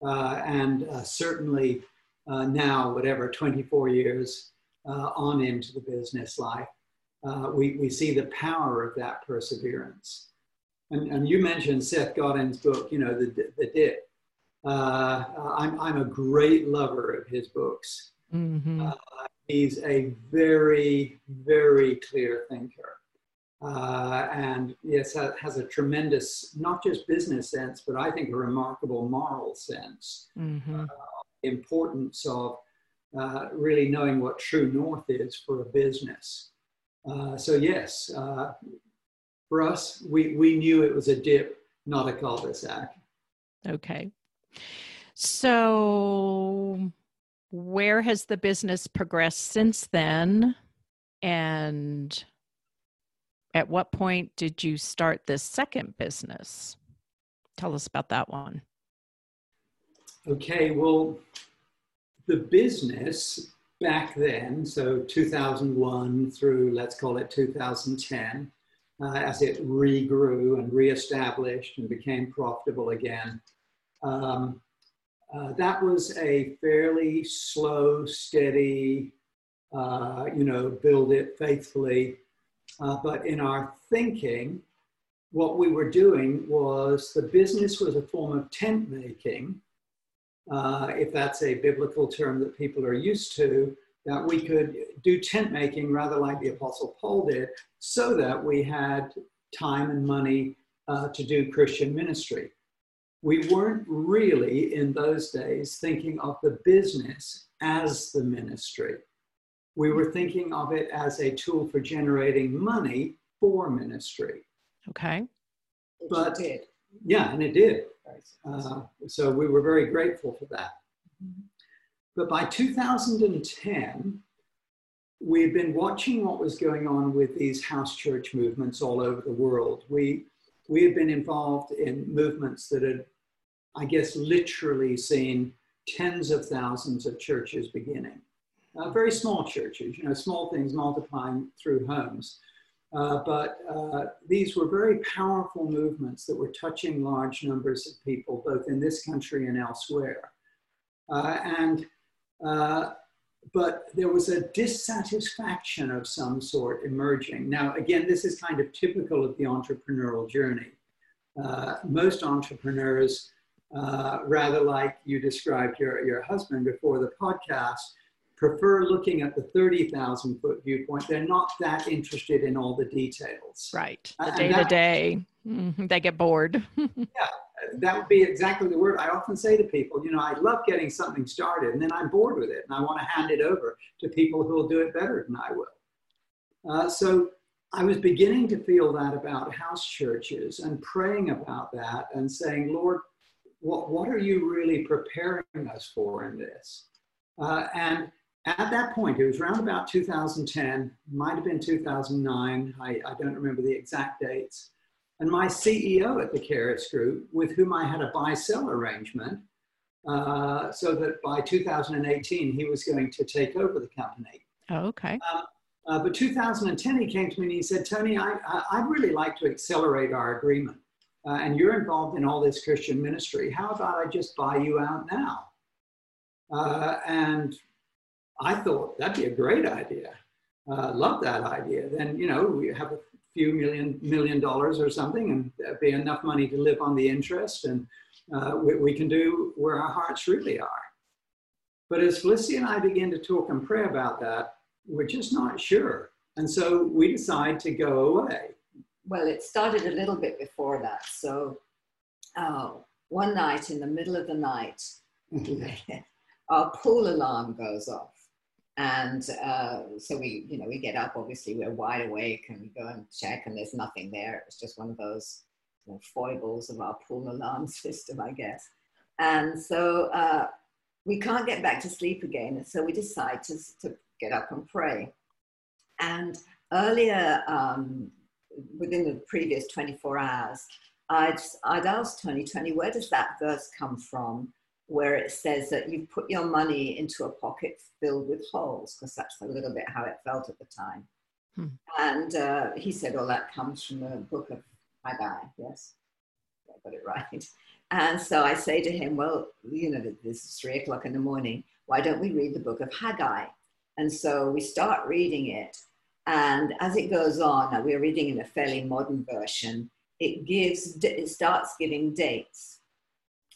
Uh, and uh, certainly uh, now, whatever, 24 years uh, on into the business life, uh, we, we see the power of that perseverance. And, and you mentioned Seth Godin's book, you know, The, the Dip. Uh, I'm, I'm a great lover of his books. Mm-hmm. He's a very, very clear thinker. Uh, and yes, has a tremendous, not just business sense, but I think a remarkable moral sense. Mm-hmm. Uh, importance of uh, really knowing what true north is for a business. Uh, so yes, uh, for us, we, we knew it was a dip, not a cul-de-sac. Okay. So where has the business progressed since then? And at what point did you start this second business? Tell us about that one. Okay, well, the business back then, so 2001 through let's call it 2010, uh, as it regrew and reestablished and became profitable again, um, uh, that was a fairly slow, steady, uh, you know, build it faithfully. Uh, but in our thinking, what we were doing was the business was a form of tent making, uh, if that's a biblical term that people are used to, that we could do tent making rather like the Apostle Paul did, so that we had time and money uh, to do Christian ministry we weren't really in those days thinking of the business as the ministry. We were thinking of it as a tool for generating money for ministry. Okay. But it did. Yeah, and it did. Uh, so we were very grateful for that. Mm-hmm. But by 2010, we had been watching what was going on with these house church movements all over the world. We we had been involved in movements that had, I guess, literally seen tens of thousands of churches beginning. Uh, very small churches, you know, small things multiplying through homes. Uh, but uh, these were very powerful movements that were touching large numbers of people, both in this country and elsewhere. Uh, and uh, but there was a dissatisfaction of some sort emerging. Now, again, this is kind of typical of the entrepreneurial journey. Uh, most entrepreneurs, rather like you described your, your husband before the podcast, prefer looking at the 30,000 foot viewpoint. They're not that interested in all the details. Right. The day to day, they get bored. *laughs* yeah, that would be exactly the word I often say to people. You know, I love getting something started and then I'm bored with it and I want to hand it over to people who will do it better than I will. Uh, so I was beginning to feel that about house churches and praying about that and saying, Lord, what, what are you really preparing us for in this? Uh, and at that point, it was around about 2010, might have been 2009, I, I don't remember the exact dates. And my CEO at the Charis Group, with whom I had a buy sell arrangement, uh, so that by 2018 he was going to take over the company. Oh, okay. Uh, uh, but 2010 he came to me and he said, Tony, I, I, would really like to accelerate our agreement. Uh, and you're involved in all this Christian ministry. How about I just buy you out now? Uh, and I thought that'd be a great idea. Uh, love that idea. Then, you know, we have a few million million dollars or something and there'd be enough money to live on the interest and uh, we, we, can do where our hearts really are But as Felicity and I begin to talk and pray about that, we're just not sure. And so we decide to go away. Well, it started a little bit before that. So uh, one night in the middle of the night, *laughs* *laughs* our pool alarm goes off. And uh, so we, you know, we get up, obviously we're wide awake and we go and check and there's nothing there. It's just one of those you know, foibles of our pool alarm *laughs* system, I guess. And so uh, we can't get back to sleep again. So we decide to, to get up and pray. And earlier, um, within the previous 24 hours, I'd, I'd asked Tony, Tony, where does that verse come from? Where it says that you put your money into a pocket filled with holes, because that's a little bit how it felt at the time. Hmm. And uh, he said, Oh, that comes from the book of Haggai. Yes, I got it *laughs* right. And so I say to him, Well, you know, this is three o'clock in the morning. Why don't we read the book of Haggai? And so we start reading it. And as it goes on, we're reading in a fairly modern version, it gives, it starts giving dates.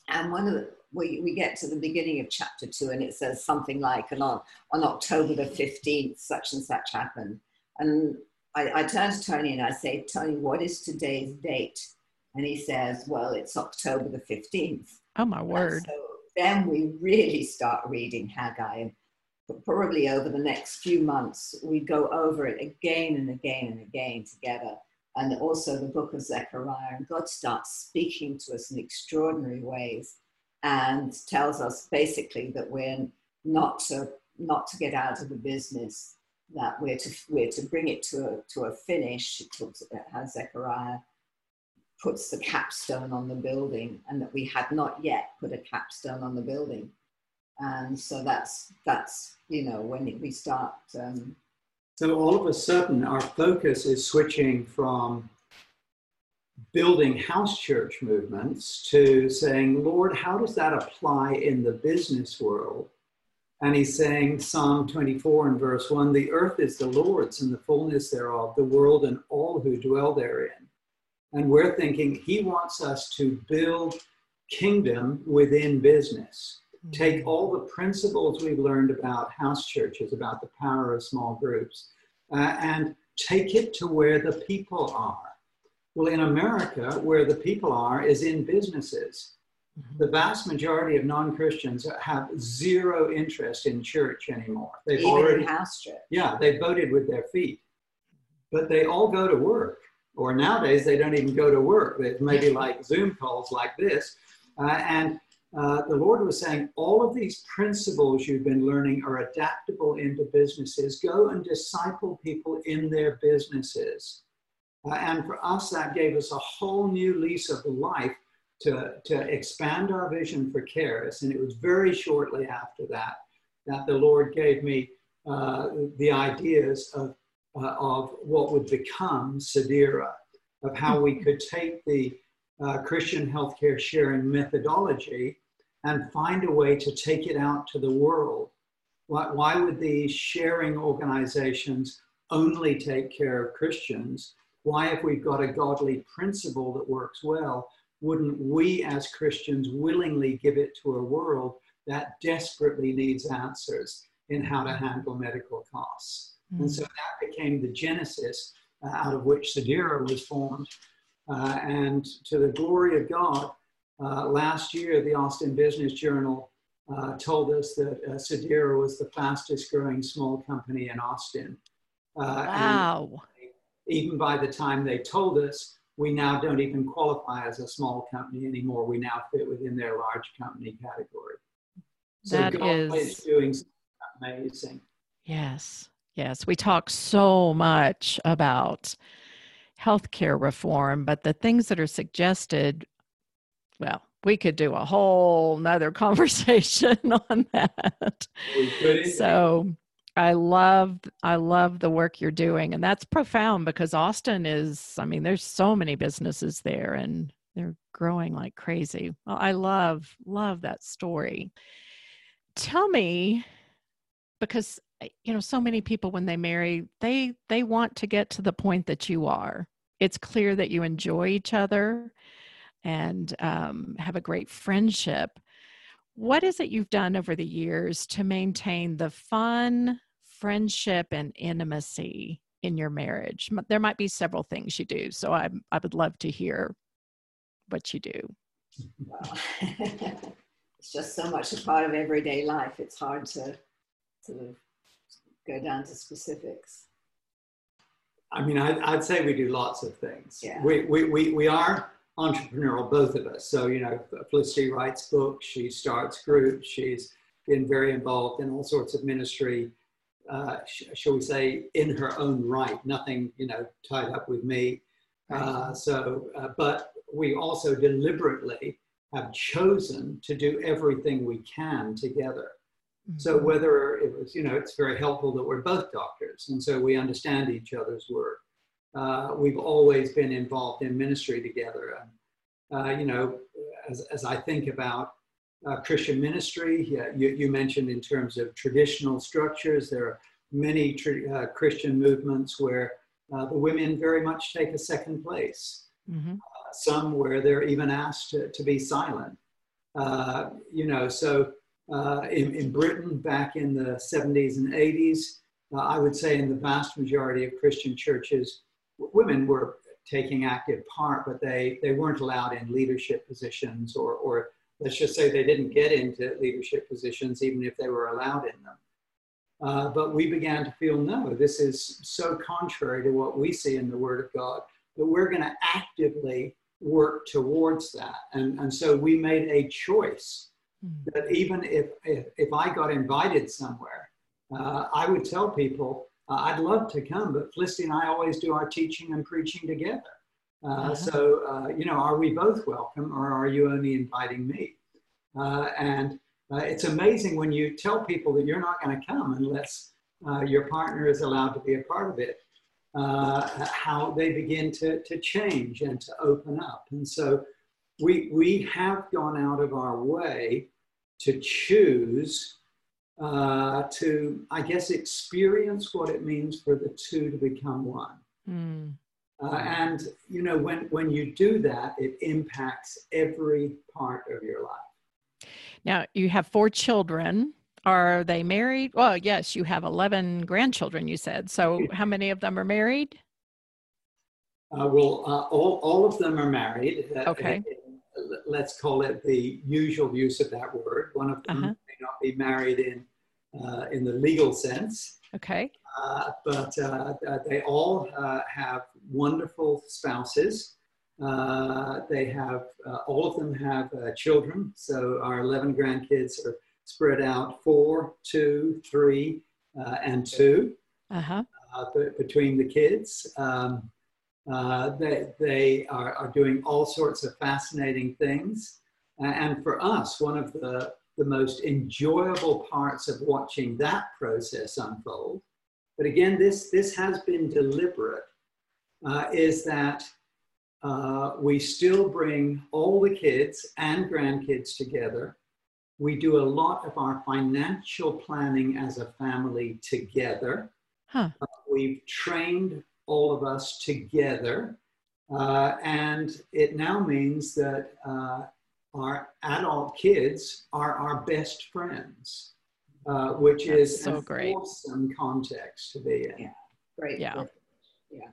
And one of the, we, we get to the beginning of chapter two and it says something like, and on, on October the 15th, such and such happened. And I, I turn to Tony and I say, Tony, what is today's date? And he says, well, it's October the 15th. Oh, my word. so then we really start reading Haggai. And probably over the next few months, we go over it again and again and again together. And also the book of Zechariah. And God starts speaking to us in extraordinary ways and tells us basically that we're not to, not to get out of the business, that we're to, we're to bring it to a, to a finish. It talks about how Zechariah puts the capstone on the building and that we had not yet put a capstone on the building and so that's that's you know when we start um, so all of a sudden our focus is switching from building house church movements to saying lord how does that apply in the business world and he's saying psalm 24 and verse 1 the earth is the lord's and the fullness thereof the world and all who dwell therein and we're thinking he wants us to build kingdom within business take mm-hmm. all the principles we've learned about house churches, about the power of small groups, uh, and take it to where the people are. Well, in America, where the people are is in businesses. Mm-hmm. The vast majority of non-Christians have zero interest in church anymore. They've Even already house church. Yeah, they voted with their feet, but they all go to work. Or nowadays, they don't even go to work. It's maybe like Zoom calls like this, uh, and uh, the Lord was saying, all of these principles you've been learning are adaptable into businesses. Go and disciple people in their businesses. Uh, and for us, that gave us a whole new lease of life to, to expand our vision for Charis. And it was very shortly after that that the Lord gave me uh, the ideas of, uh, of what would become Sedera, of how we could take the uh, Christian healthcare sharing methodology and find a way to take it out to the world. Why, why would these sharing organizations only take care of Christians? Why, if we've got a godly principle that works well, wouldn't we as Christians willingly give it to a world that desperately needs answers in how to handle medical costs? Mm-hmm. And so that became the genesis uh, out of which Sedera was formed. Uh, and to the glory of God, uh, last year, the Austin Business Journal uh, told us that uh, Sedera was the fastest growing small company in Austin. Uh, wow. Even by the time they told us, we now don't even qualify as a small company anymore. We now fit within their large company category. So that is... is doing amazing. Yes, yes. We talk so much about healthcare reform, but the things that are suggested well, we could do a whole nother *laughs* conversation on that. So I love I love the work you're doing and that's profound because Austin is I mean there's so many businesses there and they're growing like crazy. Well, I love love that story. Tell me because you know so many people when they marry they they want to get to the point that you are. It's clear that you enjoy each other and um, have a great friendship. What is it you've done over the years to maintain the fun, friendship, and intimacy in your marriage? There might be several things you do, so I, I would love to hear what you do. Well, *laughs* it's just so much a part of everyday life. It's hard to sort of go down to specifics. I mean, I'd, I'd say we do lots of things. Yeah. We, we, we, we are entrepreneurial, both of us. So, you know, Felicity writes books, she starts groups, she's been very involved in all sorts of ministry, uh, sh- shall we say, in her own right, nothing, you know, tied up with me. Uh, so, uh, but we also deliberately have chosen to do everything we can together. Mm-hmm. So whether it was, you know, it's very helpful that we're both doctors, and so we understand each other's work uh, we've always been involved in ministry together. Uh, you know, as, as I think about uh, Christian ministry, yeah, you, you, mentioned in terms of traditional structures, there are many tr- uh, Christian movements where uh, the women very much take a second place. Mm-hmm. Uh, some where they're even asked to, to be silent. you know, so in, in Britain back in the 70s and 80s, I would say in the vast majority of Christian churches, women were taking active part, but they, they weren't allowed in leadership positions, or, or let's just say they didn't get into leadership positions even if they were allowed in them. Uh, but we began to feel no, this is so contrary to what we see in the Word of God that we're going to actively work towards that. And, and so we made a choice hmm. that even if, if, if I got invited somewhere, uh, I would tell people, uh, I'd love to come, but Felicity and I always do our teaching and preaching together. Uh, uh-huh. So, uh, you know, are we both welcome or are you only inviting me? Uh, and uh, it's amazing when you tell people that you're not going to come unless uh, your partner is allowed to be a part of it, how they begin to, to change and to open up. And so we, we have gone out of our way to choose uh, to, I guess, experience what it means for the two to become one. Mm. Uh, and you know, when when you do that, it impacts every part of your life. Now you have four children. Are they married? Well, yes, you have eleven grandchildren. You said so. How many of them are married? Uh, well, uh, all all of them are married. Uh, okay. Let's call it the usual use of that word. One of them uh-huh not be married in uh, in the legal sense. Okay. Uh, but uh, uh they all uh, have wonderful spouses. Uh, they have all of them have children. So our 11 grandkids are spread out four, two, three, and two uh-huh. between the kids. Um, they they are, are doing all sorts of fascinating things. and for us, one of the the most enjoyable parts of watching that process unfold, but again, this, this has been deliberate, uh, is that uh, we still bring all the kids and grandkids together. We do a lot of our financial planning as a family together. Huh. Uh, we've trained all of us together. Uh, and it now means that uh, our adult kids are our best friends, uh, which That's is so great. awesome context to be in. Yeah, great. Yeah. Yeah.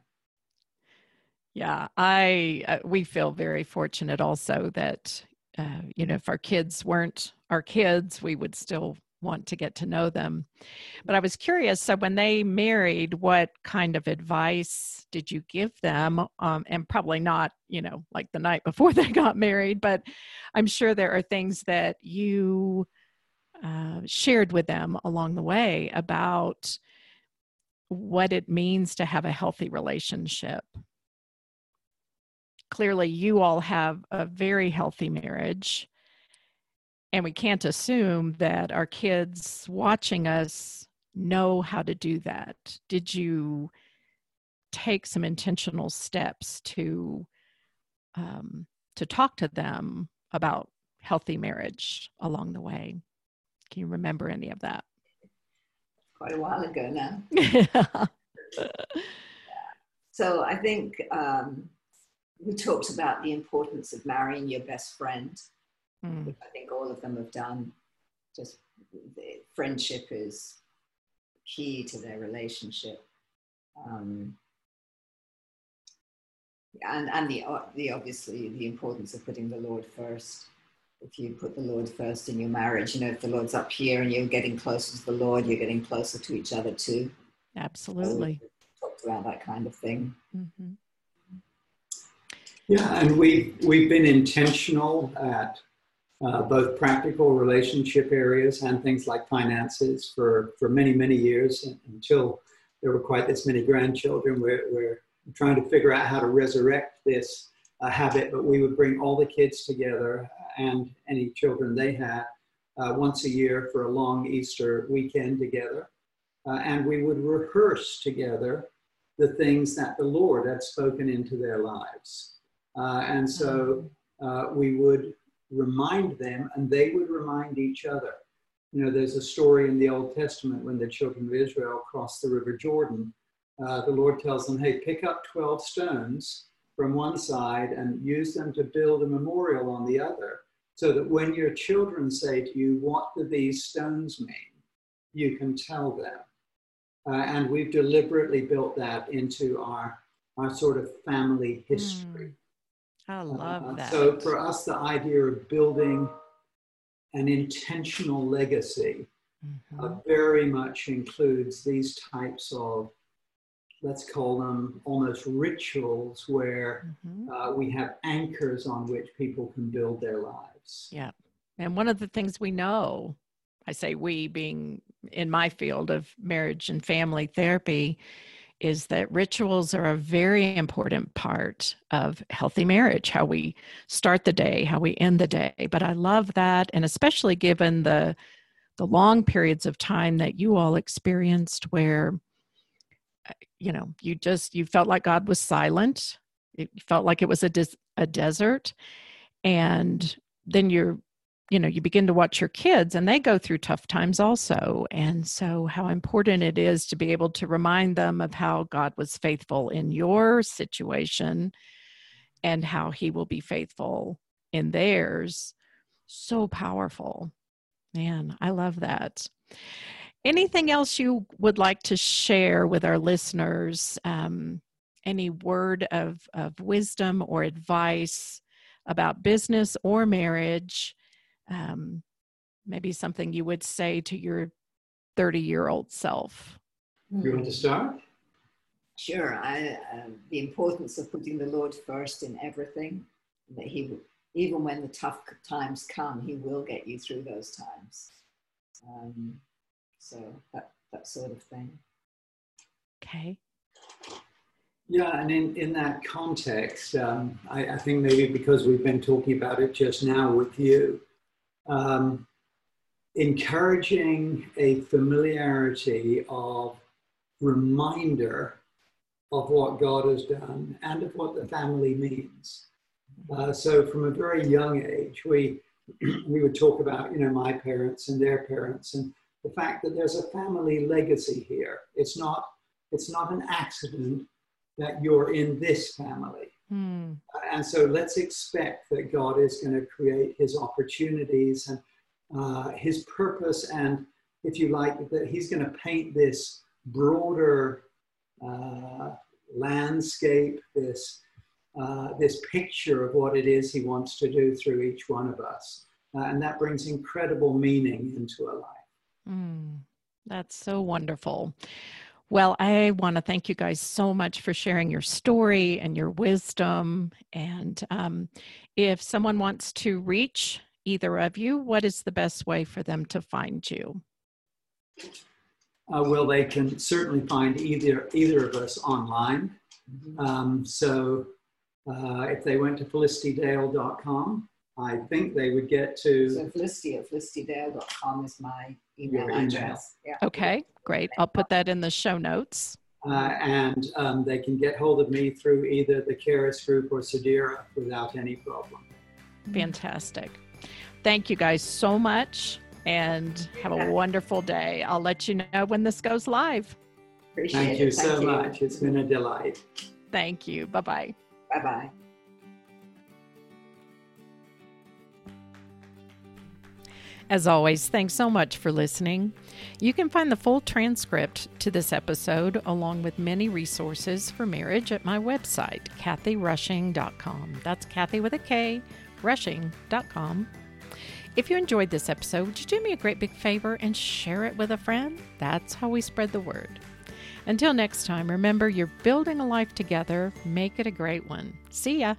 Yeah, I uh, we feel very fortunate also that uh, you know if our kids weren't our kids, we would still want to get to know them. But I was curious. So when they married, what kind of advice did you give them? Um, and probably not, you know, like the night before *laughs* they got married, but I'm sure there are things that you uh, shared with them along the way about what it means to have a healthy relationship. Clearly, you all have a very healthy marriage and we can't assume that our kids watching us know how to do that. Did you take some intentional steps to um, to talk to them about healthy marriage along the way? Can you remember any of that? Quite a while ago now. *laughs* yeah. So I think um, we talked about the importance of marrying your best friend mm. which I think all of them have done. Just friendship is key to their relationship. Um, and and the, the obviously the importance of putting the Lord first. If you put the Lord first in your marriage, you know, if the Lord's up here and you're getting closer to the Lord, you're getting closer to each other too. Absolutely. So talked about that kind of thing. Mm-hmm. Yeah, and we we've been intentional at uh, both practical relationship areas and things like finances for for many many years until there were quite this many grandchildren. We're, we're trying to figure out how to resurrect this uh, habit, but we would bring all the kids together and any children they had uh, once a year for a long Easter weekend together. Uh, and we would rehearse together the things that the Lord had spoken into their lives. Uh, and so uh, we would remind them, and they would remind each other. You know, there's a story in the Old Testament when the children of Israel crossed the River Jordan. Uh, the Lord tells them, hey, pick up 12 stones from one side and use them to build a memorial on the other, so that when your children say to you, What do these stones mean? you can tell them. Uh, and we've deliberately built that into our, our sort of family history. Mm. I love uh, that. So for us, the idea of building an intentional legacy mm-hmm. uh, very much includes these types of, let's call them almost rituals, where mm-hmm. uh, we have anchors on which people can build their lives. Yeah. And one of the things we know, I say we being in my field of marriage and family therapy, is that rituals are a very important part of healthy marriage, how we start the day, how we end the day. But I love that, and especially given the the long periods of time that you all experienced where uh, you know you just you felt like god was silent it felt like it was a, des- a desert and then you're you know you begin to watch your kids and they go through tough times also. And so how important it is to be able to remind them of how god was faithful in your situation and how he will be faithful in theirs. So powerful. Man i love that. Anything else you would like to share with our listeners? Um, any word of, of wisdom or advice about business or marriage um, maybe something you would say to your 30 year old self? You want to start? Sure. I, uh, the importance of putting the Lord first in everything, that He, even when the tough times come, He will get you through those times. Um, so that, that sort of thing. Okay. Yeah, and in, in that context, um, I, I, think maybe because we've been talking about it just now with you, um, encouraging a familiarity of reminder of what God has done and of what the family means. Uh, so from a very young age, we *clears throat* we would talk about you know my parents and their parents and the fact that there's a family legacy here. It's not it's not an accident that you're in this family. Mm. And so let's expect that God is going to create his opportunities and uh, his purpose, and if you like, that he's going to paint this broader uh, landscape, this, uh, this picture of what it is he wants to do through each one of us. Uh, and that brings incredible meaning into a life. Mm, that's so wonderful. Well, I want to thank you guys so much for sharing your story and your wisdom. And um, if someone wants to reach either of you, what is the best way for them to find you? Uh, well, they can certainly find either either of us online. Mm-hmm. Um, so uh, if they went to felicitydale.com, I think they would get to. So Felicity at felicitydale.com is my email address. Yeah. Okay, great. I'll put that in the show notes. Uh, and um, they can get hold of me through either the Karis Group or Sedera without any problem. Fantastic. Thank you guys so much and have a wonderful day. I'll let you know when this goes live. Appreciate Thank you it. so Thank much. You. It's been a delight. Thank you. Bye bye. Bye bye. As always, thanks so much for listening. You can find the full transcript to this episode, along with many resources for marriage, at my website, kathyrushing.com. That's Kathy with a K, rushing.com. If you enjoyed this episode, would you do me a great big favor and share it with a friend? That's how we spread the word. Until next time, remember you're building a life together. Make it a great one. See ya.